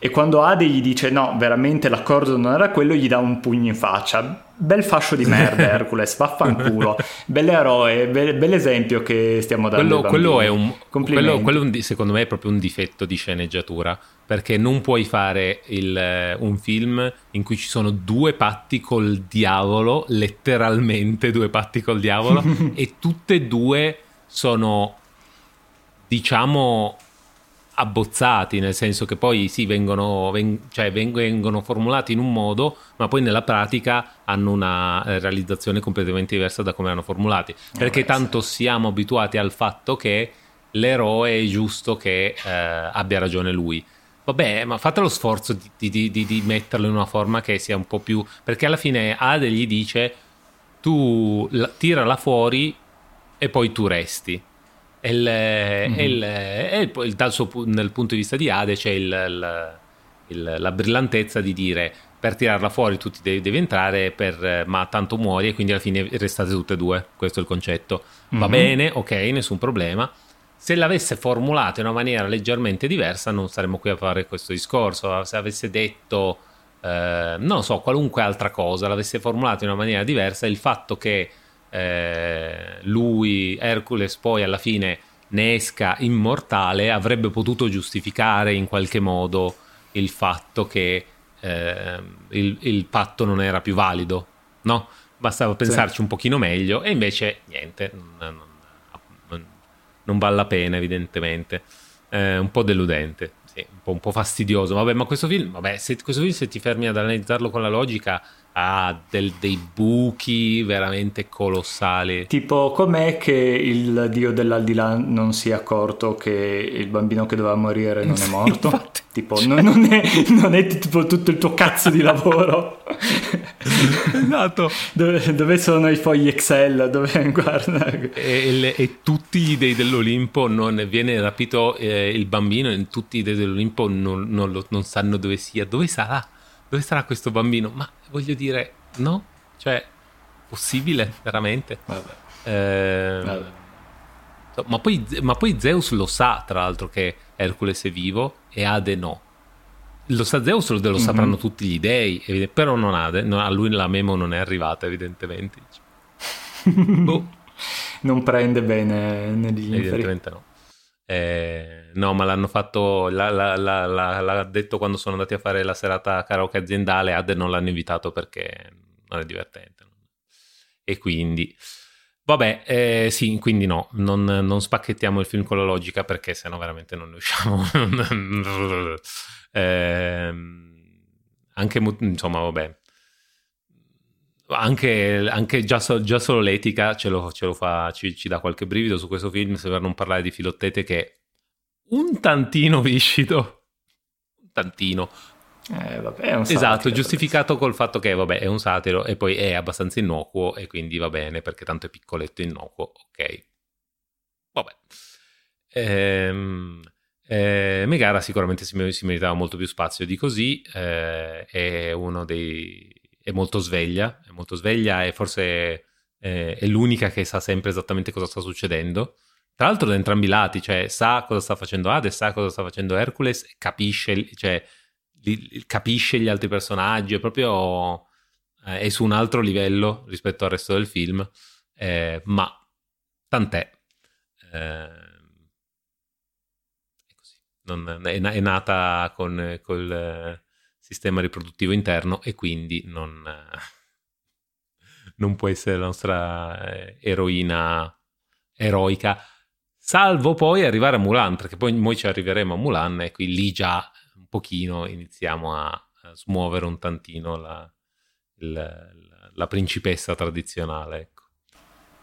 e quando Ade gli dice no, veramente l'accordo non era quello, gli dà un pugno in faccia. Bel fascio di merda Hercules, vaffanculo. Bell'eroe, be- bell'esempio che stiamo dando. Quello, quello è, un, quello, quello secondo me è proprio un difetto di sceneggiatura, perché non puoi fare il, un film in cui ci sono due patti col diavolo, letteralmente due patti col diavolo, e tutte e due sono, diciamo abbozzati, nel senso che poi sì, vengono, veng- cioè vengono, formulati in un modo, ma poi nella pratica hanno una eh, realizzazione completamente diversa da come erano formulati. Perché tanto siamo abituati al fatto che l'eroe è giusto che eh, abbia ragione lui. Vabbè, ma fate lo sforzo di, di, di, di, metterlo in una forma che sia un po' più... Perché alla fine Ade gli dice tu la, tirala fuori e poi tu resti. E, il, mm-hmm. il, e il, dal suo, nel punto di vista di Ade c'è la brillantezza di dire per tirarla fuori tu ti devi, devi entrare per, ma tanto muori e quindi alla fine restate tutte e due questo è il concetto va mm-hmm. bene ok nessun problema se l'avesse formulata in una maniera leggermente diversa non saremmo qui a fare questo discorso se avesse detto eh, non so qualunque altra cosa l'avesse formulata in una maniera diversa il fatto che eh, lui, Hercules, poi alla fine ne esca immortale, avrebbe potuto giustificare in qualche modo il fatto che eh, il, il, patto non era più valido, no? Bastava pensarci sì. un pochino meglio e invece niente, non, non, non vale la pena evidentemente, eh, un po' deludente, sì, un, po', un po', fastidioso, vabbè ma questo film, vabbè, se, questo film se ti fermi ad analizzarlo con la logica ha del, dei buchi veramente colossali. Tipo, com'è che il dio dell'aldilà non si è accorto che il bambino che doveva morire non è morto? tipo, non, non, è, non, è, tipo tutto il tuo cazzo di lavoro. esatto. Dove, dove, sono i fogli Excel? Dove, guarda. E, e, e, tutti gli dei dell'Olimpo non viene rapito eh, il bambino e tutti i dei dell'Olimpo non, non, lo, non, sanno dove sia. Dove sarà? Dove sarà questo bambino? Ma voglio dire, no? Cioè, possibile, veramente? Vabbè. Eh, Vabbè. Ma, poi, ma poi Zeus lo sa, tra l'altro, che Hercules è vivo e Ade no lo sa Zeus lo, lo mm-hmm. sapranno tutti gli dei, però non ha, a lui la memo non è arrivata evidentemente. boh. Non prende bene negli inferi. Evidentemente no. Eh, no, ma l'hanno fatto, l'ha, l'ha, l'ha, l'ha, detto quando sono andati a fare la serata karaoke aziendale, Ade non l'hanno invitato perché non è divertente. E quindi... Vabbè, eh, sì, quindi no, non, non, spacchettiamo il film con la logica perché sennò veramente non ne usciamo. Eh, anche, insomma, vabbè. Anche, anche già, so, già, solo l'etica ce lo, ce lo fa, ci, ci, dà qualche brivido su questo film, se per non parlare di Filottete che è un tantino viscido, un tantino. Eh, vabbè, un esatto, giustificato col fatto che vabbè, è un satiro e poi è abbastanza innocuo e quindi va bene perché tanto è piccoletto e innocuo, ok. Vabbè. Ehm, eh, Megara sicuramente si, si, meritava molto più spazio di così, eh, è uno dei... è molto sveglia, è molto sveglia e forse eh, è l'unica che sa sempre esattamente cosa sta succedendo. Tra l'altro da entrambi i lati, cioè sa cosa sta facendo Hades, sa cosa sta facendo Hercules, capisce, cioè, li, capisce gli altri personaggi, è proprio eh, è su un altro livello rispetto al resto del film, eh, ma tant'è. Eh, non, è, è, nata con eh, sistema riproduttivo interno e quindi non, non può essere la nostra eh, eroina eroica, salvo poi arrivare a Mulan, perché poi noi ci arriveremo a Mulan e qui lì già un pochino iniziamo a, a smuovere un tantino la, il, la principessa tradizionale. Ecco.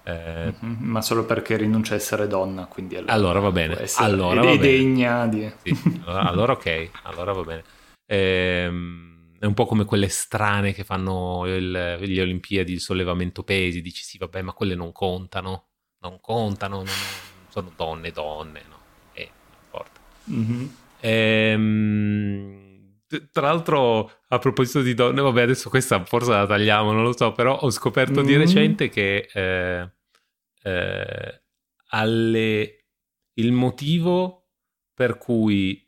Eh, mm-hmm, ma solo perché rinuncia a essere donna, quindi allora, allora va bene. Allora va degna di... Sì, allora, allora, ok, allora va bene. Ehm, è un po' come quelle strane che fanno il, le Olimpiadi, il sollevamento pesi, dici sì vabbè ma quelle non contano, non contano, non, sono donne, donne, no? Eh, non importa. Mm-hmm. Ehm, tra l'altro, a proposito di donne, vabbè, adesso questa forse la tagliamo, non lo so, però ho scoperto mm. di recente che eh, eh, alle, il motivo per cui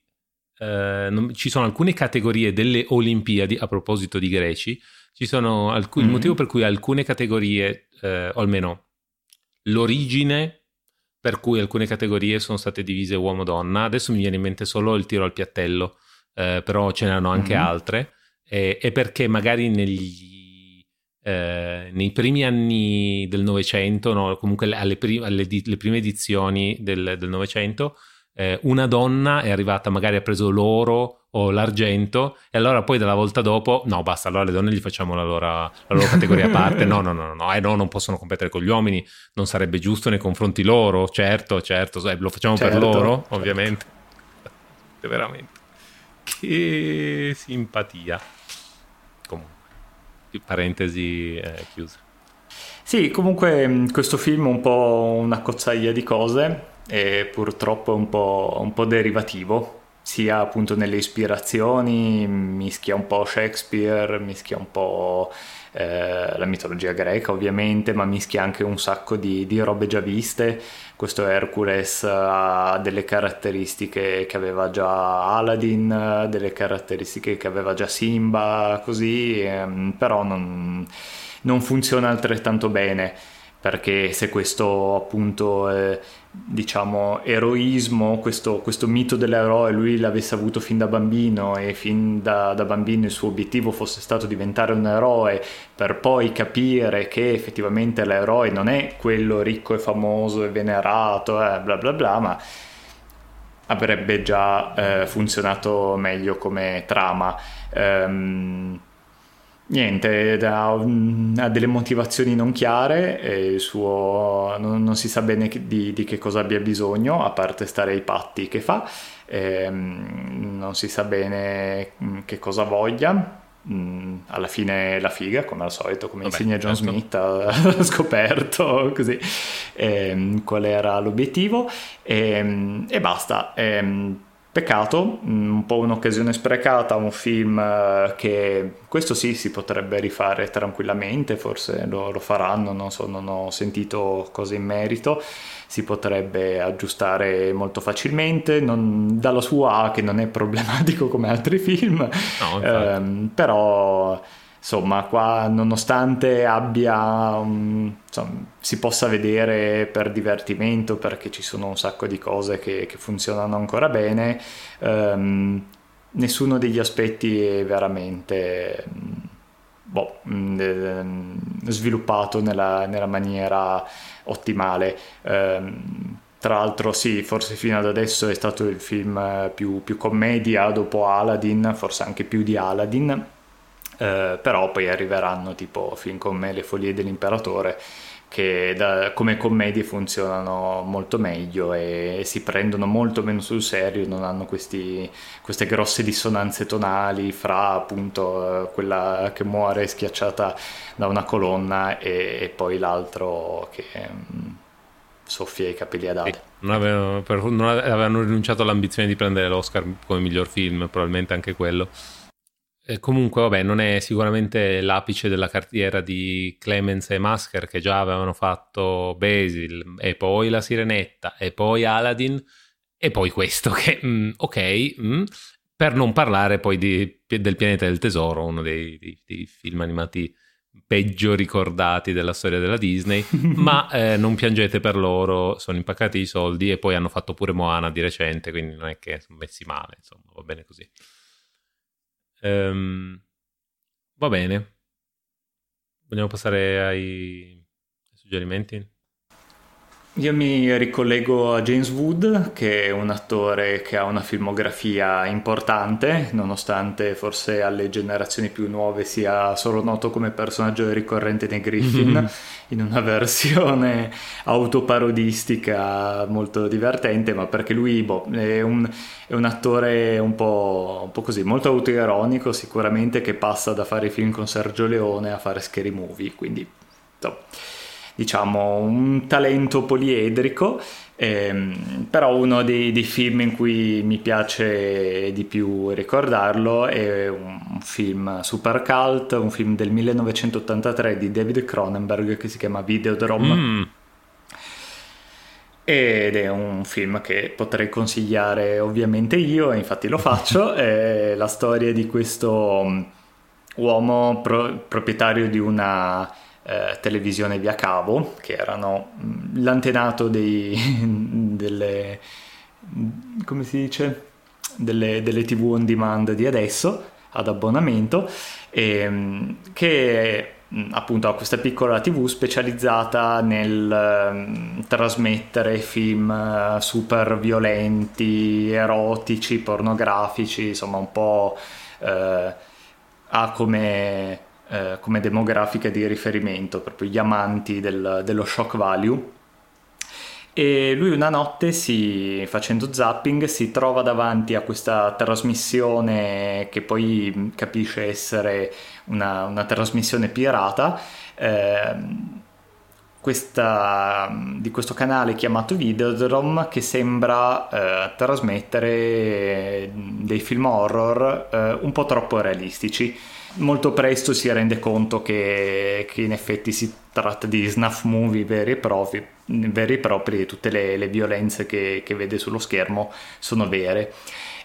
eh, non, ci sono alcune categorie delle Olimpiadi, a proposito di greci, ci sono alcuni, mm-hmm. il motivo per cui alcune categorie, eh, o almeno l'origine per cui alcune categorie sono state divise uomo-donna, adesso mi viene in mente solo il tiro al piattello, eh, però ce n'erano anche mm-hmm. altre, e, e perché magari negli eh, nei primi anni del Novecento, no, comunque alle, prim- alle di- prime edizioni del Novecento, eh, una donna è arrivata, magari ha preso l'oro o l'argento, e allora poi dalla volta dopo, no, basta, allora le donne gli facciamo la loro, la loro categoria a parte. No, no, no, no, no, eh, no, non possono competere con gli uomini, non sarebbe giusto nei confronti loro, certo, certo, eh, lo facciamo certo. per loro, certo. ovviamente. Veramente. Che simpatia parentesi eh, chiusa. Sì, comunque mm, questo film è un po' una cozzaia di cose e purtroppo è un po', un po derivativo, sia appunto nelle ispirazioni, mischia un po' Shakespeare, mischia un po' eh, la mitologia greca ovviamente, ma mischia anche un sacco di, di robe già viste. Questo Hercules ha delle caratteristiche che aveva già Aladdin, delle caratteristiche che aveva già Simba, così, ehm, però non, non funziona altrettanto bene perché se questo appunto eh, diciamo eroismo, questo, questo, mito dell'eroe lui l'avesse avuto fin da bambino e fin da, da, bambino il suo obiettivo fosse stato diventare un eroe per poi capire che effettivamente l'eroe non è quello ricco e famoso e venerato, eh, bla bla bla, ma avrebbe già eh, funzionato meglio come trama. Um, niente, ha, ha, delle motivazioni non chiare, suo, non, non, si sa bene di, di, che cosa abbia bisogno, a parte stare ai patti che fa, ehm, non si sa bene mm, che cosa voglia. mh, alla fine la figa, come al solito, come Vabbè, insegna John certo. Smith, ha scoperto così ehm, qual era l'obiettivo e, ehm, e basta. Ehm, Peccato, mm, un po' un'occasione sprecata, un film eh, che questo sì si potrebbe rifare tranquillamente, forse lo, lo faranno, non so, non ho sentito cose in merito, si potrebbe aggiustare molto facilmente, non, dalla sua che non è problematico come altri film, no, ehm, però insomma qua nonostante abbia um, insomma, si possa vedere per divertimento perché ci sono un sacco di cose che, che funzionano ancora bene um, nessuno degli aspetti è veramente boh, sviluppato nella, nella, maniera ottimale. Um, tra l'altro sì, forse fino ad adesso è stato il film più, più commedia dopo Aladdin, forse anche più di Aladdin, eh, però poi arriveranno tipo film come Le follie dell'imperatore che da, come commedie funzionano molto meglio e, si prendono molto meno sul serio, non hanno questi, queste grosse dissonanze tonali fra appunto eh, quella che muore schiacciata da una colonna e, e poi l'altro che mm, soffia i capelli ad ade. Non avevano, per, non avevano rinunciato all'ambizione di prendere l'Oscar come miglior film, probabilmente anche quello. Eh, comunque, vabbè, non è sicuramente l'apice della carriera di Clemens e Masker che già avevano fatto Basil e poi La Sirenetta e poi Aladdin e poi questo che, mm, ok, mm, per non parlare poi di, del Pianeta del Tesoro, uno dei, dei, dei, film animati peggio ricordati della storia della Disney, ma eh, non piangete per loro, sono impaccati i soldi e poi hanno fatto pure Moana di recente, quindi non è che sono messi male, insomma, va bene così. Um, va bene. Vogliamo passare ai suggerimenti? Io mi ricollego a James Wood, che è un attore che ha una filmografia importante, nonostante forse alle generazioni più nuove sia solo noto come personaggio ricorrente nei Griffin, mm-hmm. in una versione autoparodistica molto divertente, ma perché lui boh, è, un, è, un, attore un po', un po', così, molto autoironico sicuramente, che passa da fare i film con Sergio Leone a fare scary movie, quindi... So diciamo, un talento poliedrico, ehm, però uno dei, dei, film in cui mi piace di più ricordarlo è un film super cult, un film del 1983 di David Cronenberg che si chiama Videodrome. Mm. Ed è un film che potrei consigliare ovviamente io, e infatti lo faccio. è la storia di questo mm, uomo pro- proprietario di una eh, televisione via cavo, che erano mm, l'antenato dei, delle, come si dice? Delle, delle tv on demand di adesso ad abbonamento e, mm, che mm, appunto ha questa piccola tv specializzata nel um, trasmettere film uh, super violenti, erotici, pornografici, insomma un po' uh, ha come eh, come demografica di riferimento, proprio gli amanti del, dello shock value. E lui una notte, si, facendo zapping, si trova davanti a questa trasmissione che poi capisce essere una, una trasmissione pirata. Eh, questa, di questo canale chiamato Videodrome che sembra eh, trasmettere dei film horror eh, un po' troppo realistici molto presto si rende conto che, che in effetti si tratta di snuff movie veri e propri, veri e, propri tutte le, le violenze che, che, vede sullo schermo sono vere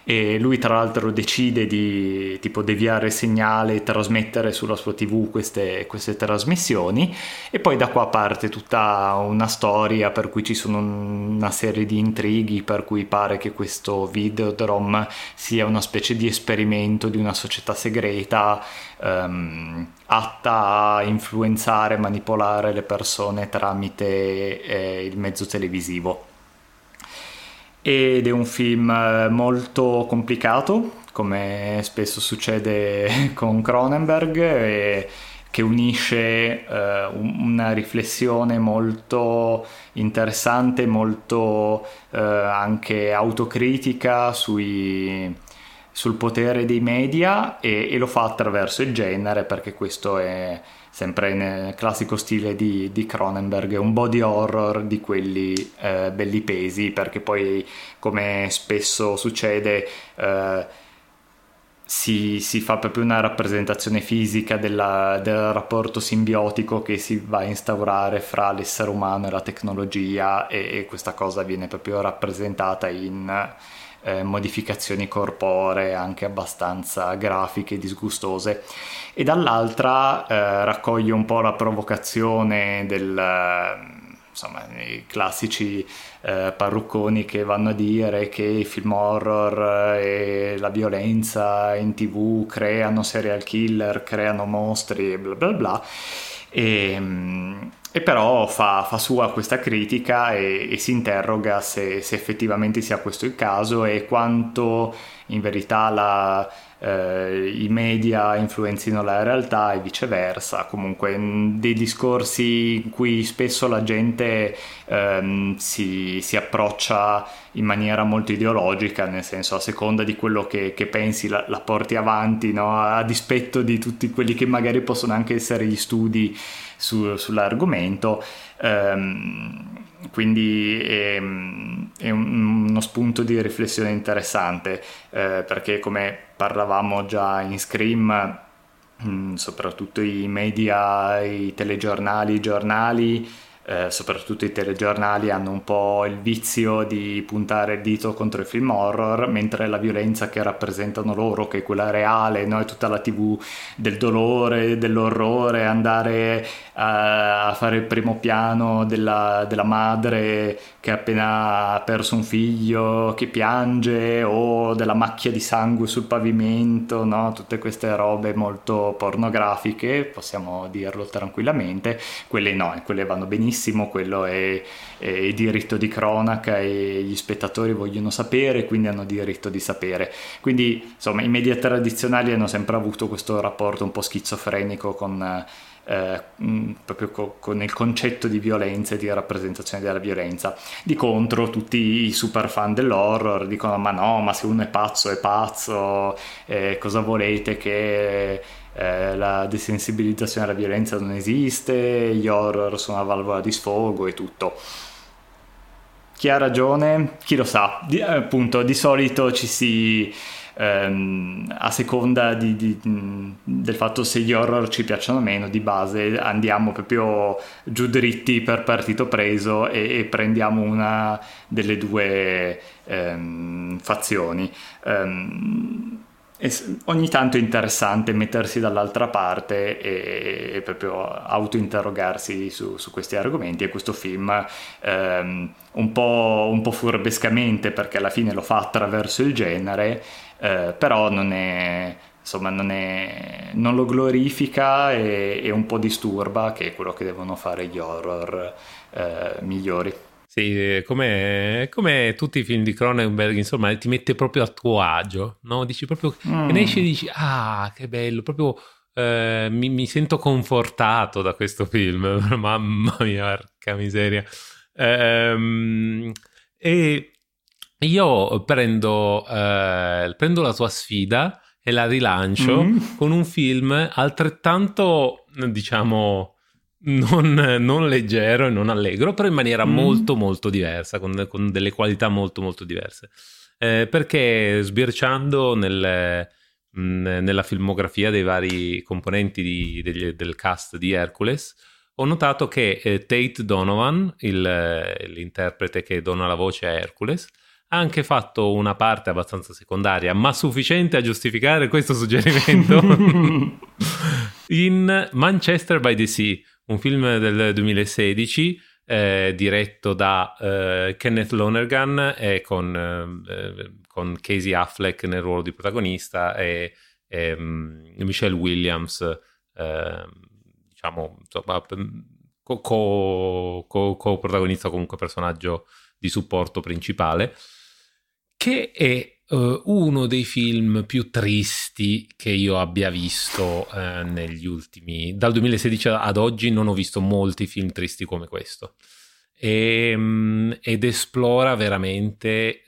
e lui tra l'altro decide di tipo deviare il segnale e trasmettere sulla sua tv queste, queste trasmissioni. E poi da qua parte tutta una storia per cui ci sono una serie di intrighi per cui pare che questo Videodrome sia una specie di esperimento di una società segreta um, atta a influenzare, manipolare le persone tramite eh, il mezzo televisivo ed è un film eh, molto complicato, come spesso succede con Cronenberg, che unisce eh, una riflessione molto interessante, molto eh, anche autocritica sui, sul potere dei media e, e, lo fa attraverso il genere perché questo è sempre nel classico stile di, di Cronenberg, un body horror di quelli eh, belli pesi perché poi come spesso succede eh, si, si, fa proprio una rappresentazione fisica della, del rapporto simbiotico che si va a instaurare fra l'essere umano e la tecnologia e, e questa cosa viene proprio rappresentata in eh, modificazioni corporee anche abbastanza grafiche e disgustose e dall'altra eh, raccoglie un po' la provocazione del insomma, i classici eh, parrucconi che vanno a dire che i film horror e la violenza in tv creano serial killer, creano mostri e bla bla bla. E, e però fa, fa, sua questa critica e, e si interroga se, se, effettivamente sia questo il caso e quanto in verità la, eh, i media influenzino la realtà e viceversa, comunque dei discorsi in cui spesso la gente ehm, si, si, approccia in maniera molto ideologica, nel senso a seconda di quello che, che pensi la, la, porti avanti, no? a dispetto di tutti quelli che magari possono anche essere gli studi su, sull'argomento. Ehm, quindi è, è uno spunto di riflessione interessante eh, perché come parlavamo già in Scream mm, soprattutto i media, i telegiornali, i giornali eh, soprattutto i telegiornali hanno un po' il vizio di puntare il dito contro i film horror, mentre la violenza che rappresentano loro, che è quella reale, no? è tutta la tv del dolore, dell'orrore, andare a, a fare il primo piano della, della, madre che ha appena perso un figlio, che piange, o della macchia di sangue sul pavimento, no? tutte queste robe molto pornografiche, possiamo dirlo tranquillamente, quelle no, quelle vanno benissimo benissimo, quello è, è diritto di cronaca e gli spettatori vogliono sapere, quindi hanno diritto di sapere. Quindi insomma i media tradizionali hanno sempre avuto questo rapporto un po' schizofrenico con... Eh, proprio co- con il concetto di violenza e di rappresentazione della violenza. Di contro, tutti i super fan dell'horror dicono: Ma no, ma se uno è pazzo, è pazzo, eh, cosa volete che eh, la desensibilizzazione alla violenza non esiste, gli horror sono una valvola di sfogo e tutto. Chi ha ragione? Chi lo sa. Di, appunto, di solito ci si... Ehm, a seconda di, di, del fatto se gli horror ci piacciono o meno, di base andiamo proprio giù dritti per partito preso e, e prendiamo una delle due ehm, fazioni. Ehm, ogni tanto è interessante mettersi dall'altra parte e, proprio autointerrogarsi su, su, questi argomenti e questo film ehm, un, po', un, po', furbescamente perché alla fine lo fa attraverso il genere eh, però non è insomma non, è, non lo glorifica e, e, un po' disturba che è quello che devono fare gli horror eh, migliori sì, come, come, tutti i film di Cronenberg, insomma, ti mette proprio a tuo agio, no? Dici proprio, mm. ne esci e dici, ah, che bello, proprio eh, mi, mi, sento confortato da questo film, mamma mia, porca miseria. Ehm, e io prendo, eh, prendo la tua sfida e la rilancio mm. con un film altrettanto, diciamo non, non, leggero e non allegro, però in maniera mm. molto molto diversa, con, con, delle qualità molto molto diverse. Eh, perché sbirciando nel, mh, nella filmografia dei vari componenti di, degli, del cast di Hercules, ho notato che eh, Tate Donovan, il, l'interprete che dona la voce a Hercules, ha anche fatto una parte abbastanza secondaria, ma sufficiente a giustificare questo suggerimento, in Manchester by the Sea, un film del 2016 eh, diretto da eh, Kenneth Lonergan e con, eh, con, Casey Affleck nel ruolo di protagonista e, e um, Michelle Williams, ehm, diciamo, insomma, co-protagonista, co- co- comunque personaggio di supporto principale, che è uh, uno dei film più tristi che io abbia visto uh, negli ultimi... Dal 2016 ad oggi non ho visto molti film tristi come questo. E, um, ed esplora veramente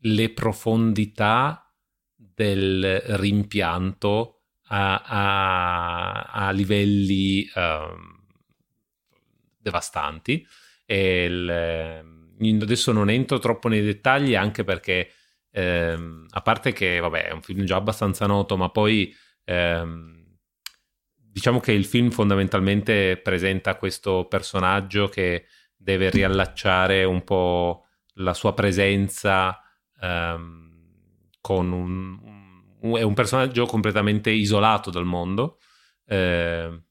le profondità del rimpianto a, a, a livelli um, devastanti. Il, adesso non entro troppo nei dettagli anche perché ehm, a parte che vabbè è un film già abbastanza noto ma poi ehm, diciamo che il film fondamentalmente presenta questo personaggio che deve riallacciare un po' la sua presenza ehm, con un, un, è un personaggio completamente isolato dal mondo eh,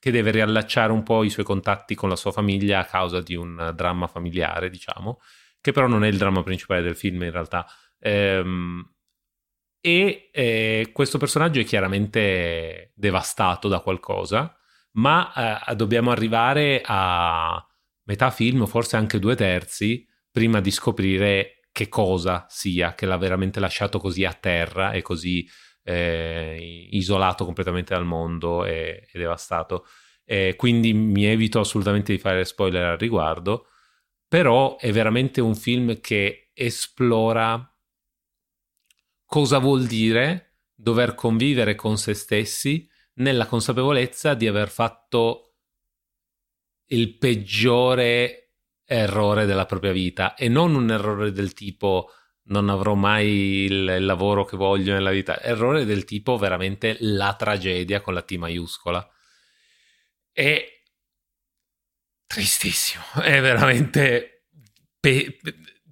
che deve riallacciare un po' i suoi contatti con la sua famiglia a causa di un dramma familiare, diciamo, che però non è il dramma principale del film in realtà. Ehm, e eh, questo personaggio è chiaramente devastato da qualcosa, ma eh, dobbiamo arrivare a metà film, forse anche due terzi, prima di scoprire che cosa sia che l'ha veramente lasciato così a terra e così eh, isolato completamente dal mondo e, e devastato. Eh, quindi mi evito assolutamente di fare spoiler al riguardo, però è veramente un film che esplora cosa vuol dire dover convivere con se stessi nella consapevolezza di aver fatto il peggiore errore della propria vita e non un errore del tipo non avrò mai il, lavoro che voglio nella vita, errore del tipo veramente la tragedia con la T maiuscola. È tristissimo, è veramente pe-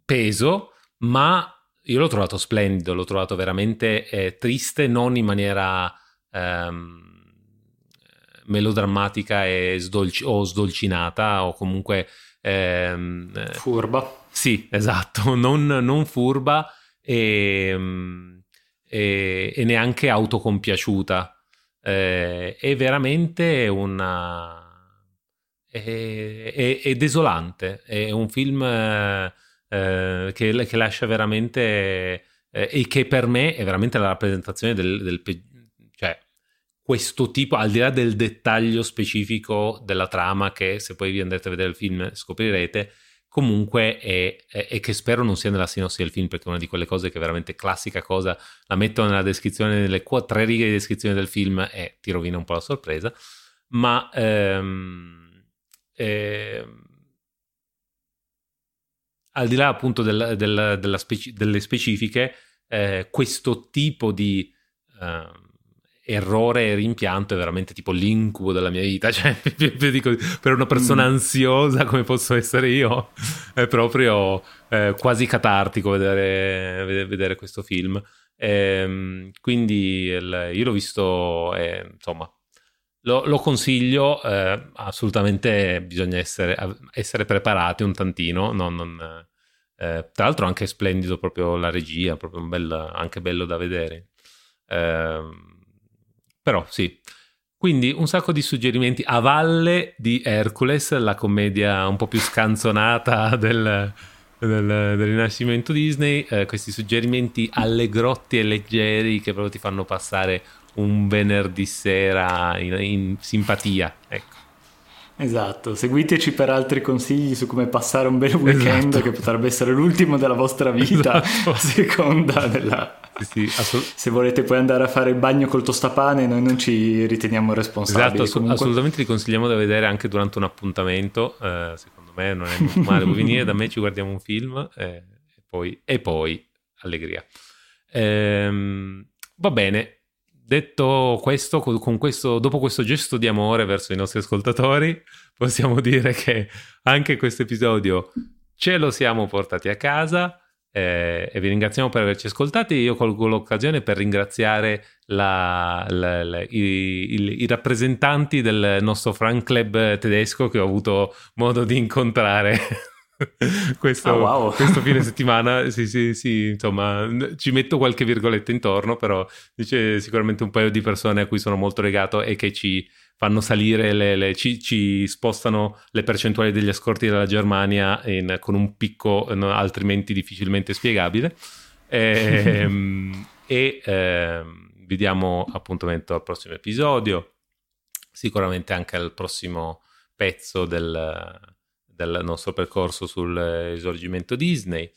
peso, ma io l'ho trovato splendido, l'ho trovato veramente eh, triste, non in maniera ehm, melodrammatica e sdolci- o sdolcinata o comunque Ehm, furba. Sì, esatto, non, non furba e, ehm, e, e, neanche autocompiaciuta. Eh, è veramente una... È, è, è, desolante, è un film eh, che, che, lascia veramente... Eh, e che per me è veramente la rappresentazione del, del, questo tipo, al di là del dettaglio specifico della trama, che se poi vi andrete a vedere il film scoprirete, comunque è, è, è, che spero non sia nella sinossi del film, perché è una di quelle cose che è veramente classica cosa, la metto nella descrizione, nelle qu- tre righe di descrizione del film e ti rovina un po' la sorpresa, ma ehm, ehm, al di là appunto del, del, speci- delle specifiche, eh, questo tipo di... Eh, errore e rimpianto è veramente tipo l'incubo della mia vita, cioè per una persona mm. ansiosa come posso essere io è proprio eh, quasi catartico vedere, vedere questo film. Ehm, quindi il, io l'ho visto, insomma, lo, lo consiglio, eh, assolutamente bisogna essere, essere, preparati un tantino, non, non, eh, tra l'altro anche splendido proprio la regia, proprio bel, anche bello da vedere. Eh, però sì. Quindi un sacco di suggerimenti a valle di Hercules, la commedia un po' più scanzonata del, del, del rinascimento Disney, eh, questi suggerimenti allegrotti e leggeri che proprio ti fanno passare un venerdì sera in, in simpatia. Ecco. Esatto, seguiteci per altri consigli su come passare un bel weekend esatto. che potrebbe essere l'ultimo della vostra vita, esatto. a seconda della... Sì, sì, assolut- Se volete poi andare a fare il bagno col tostapane, noi non ci riteniamo responsabili. Esatto, Comunque... assolutamente vi consigliamo da vedere anche durante un appuntamento, eh, secondo me non è molto male, vuoi venire da me, ci guardiamo un film eh, e, poi, e poi allegria. Ehm, va bene, detto questo, questo, dopo questo gesto di amore verso i nostri ascoltatori, possiamo dire che anche questo episodio ce lo siamo portati a casa eh, e vi ringraziamo per averci ascoltati. Io colgo l'occasione per ringraziare la, la, la, i, i, i, rappresentanti del nostro fan club tedesco che ho avuto modo di incontrare questo, oh, wow. questo, fine settimana sì, sì, sì, insomma, ci metto qualche virgoletta intorno, però dice sicuramente un paio di persone a cui sono molto legato e che ci fanno salire, le, le, ci, ci, spostano le percentuali degli ascolti della Germania in, con un picco no, altrimenti difficilmente spiegabile. Ehm, e, e eh, vi diamo appuntamento al prossimo episodio, sicuramente anche al prossimo pezzo del del nostro percorso sull'esorgimento Disney.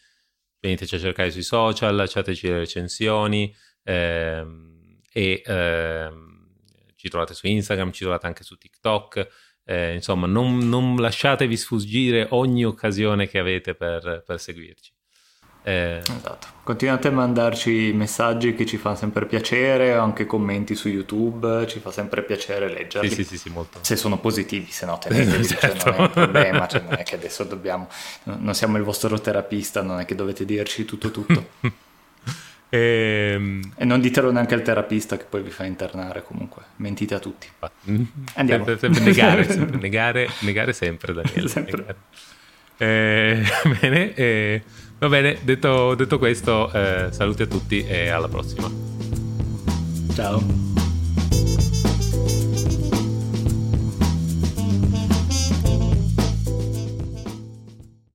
Veniteci a cercare sui social, lasciateci le recensioni, ehm, e ehm, ci trovate su Instagram, ci trovate anche su TikTok. Eh, insomma, non, non, lasciatevi sfuggire ogni occasione che avete per, per seguirci. Eh... Esatto. Continuate a mandarci messaggi che ci fanno sempre piacere, anche commenti su YouTube, ci fa sempre piacere leggerli. Sì, sì, sì. Se sono positivi, se no teneteli, certo. cioè, non è un problema, cioè, non è che adesso dobbiamo, non siamo il vostro terapista, non è che dovete dirci tutto tutto. e... Ehm, e non ditelo neanche al terapista che poi vi fa internare comunque, mentite a tutti. Andiamo. Sempre, sempre negare, sempre, negare, negare sempre Daniele. Sempre. Negare. Eh, bene, eh, va bene, detto, detto questo, eh, saluti a tutti e alla prossima. Ciao.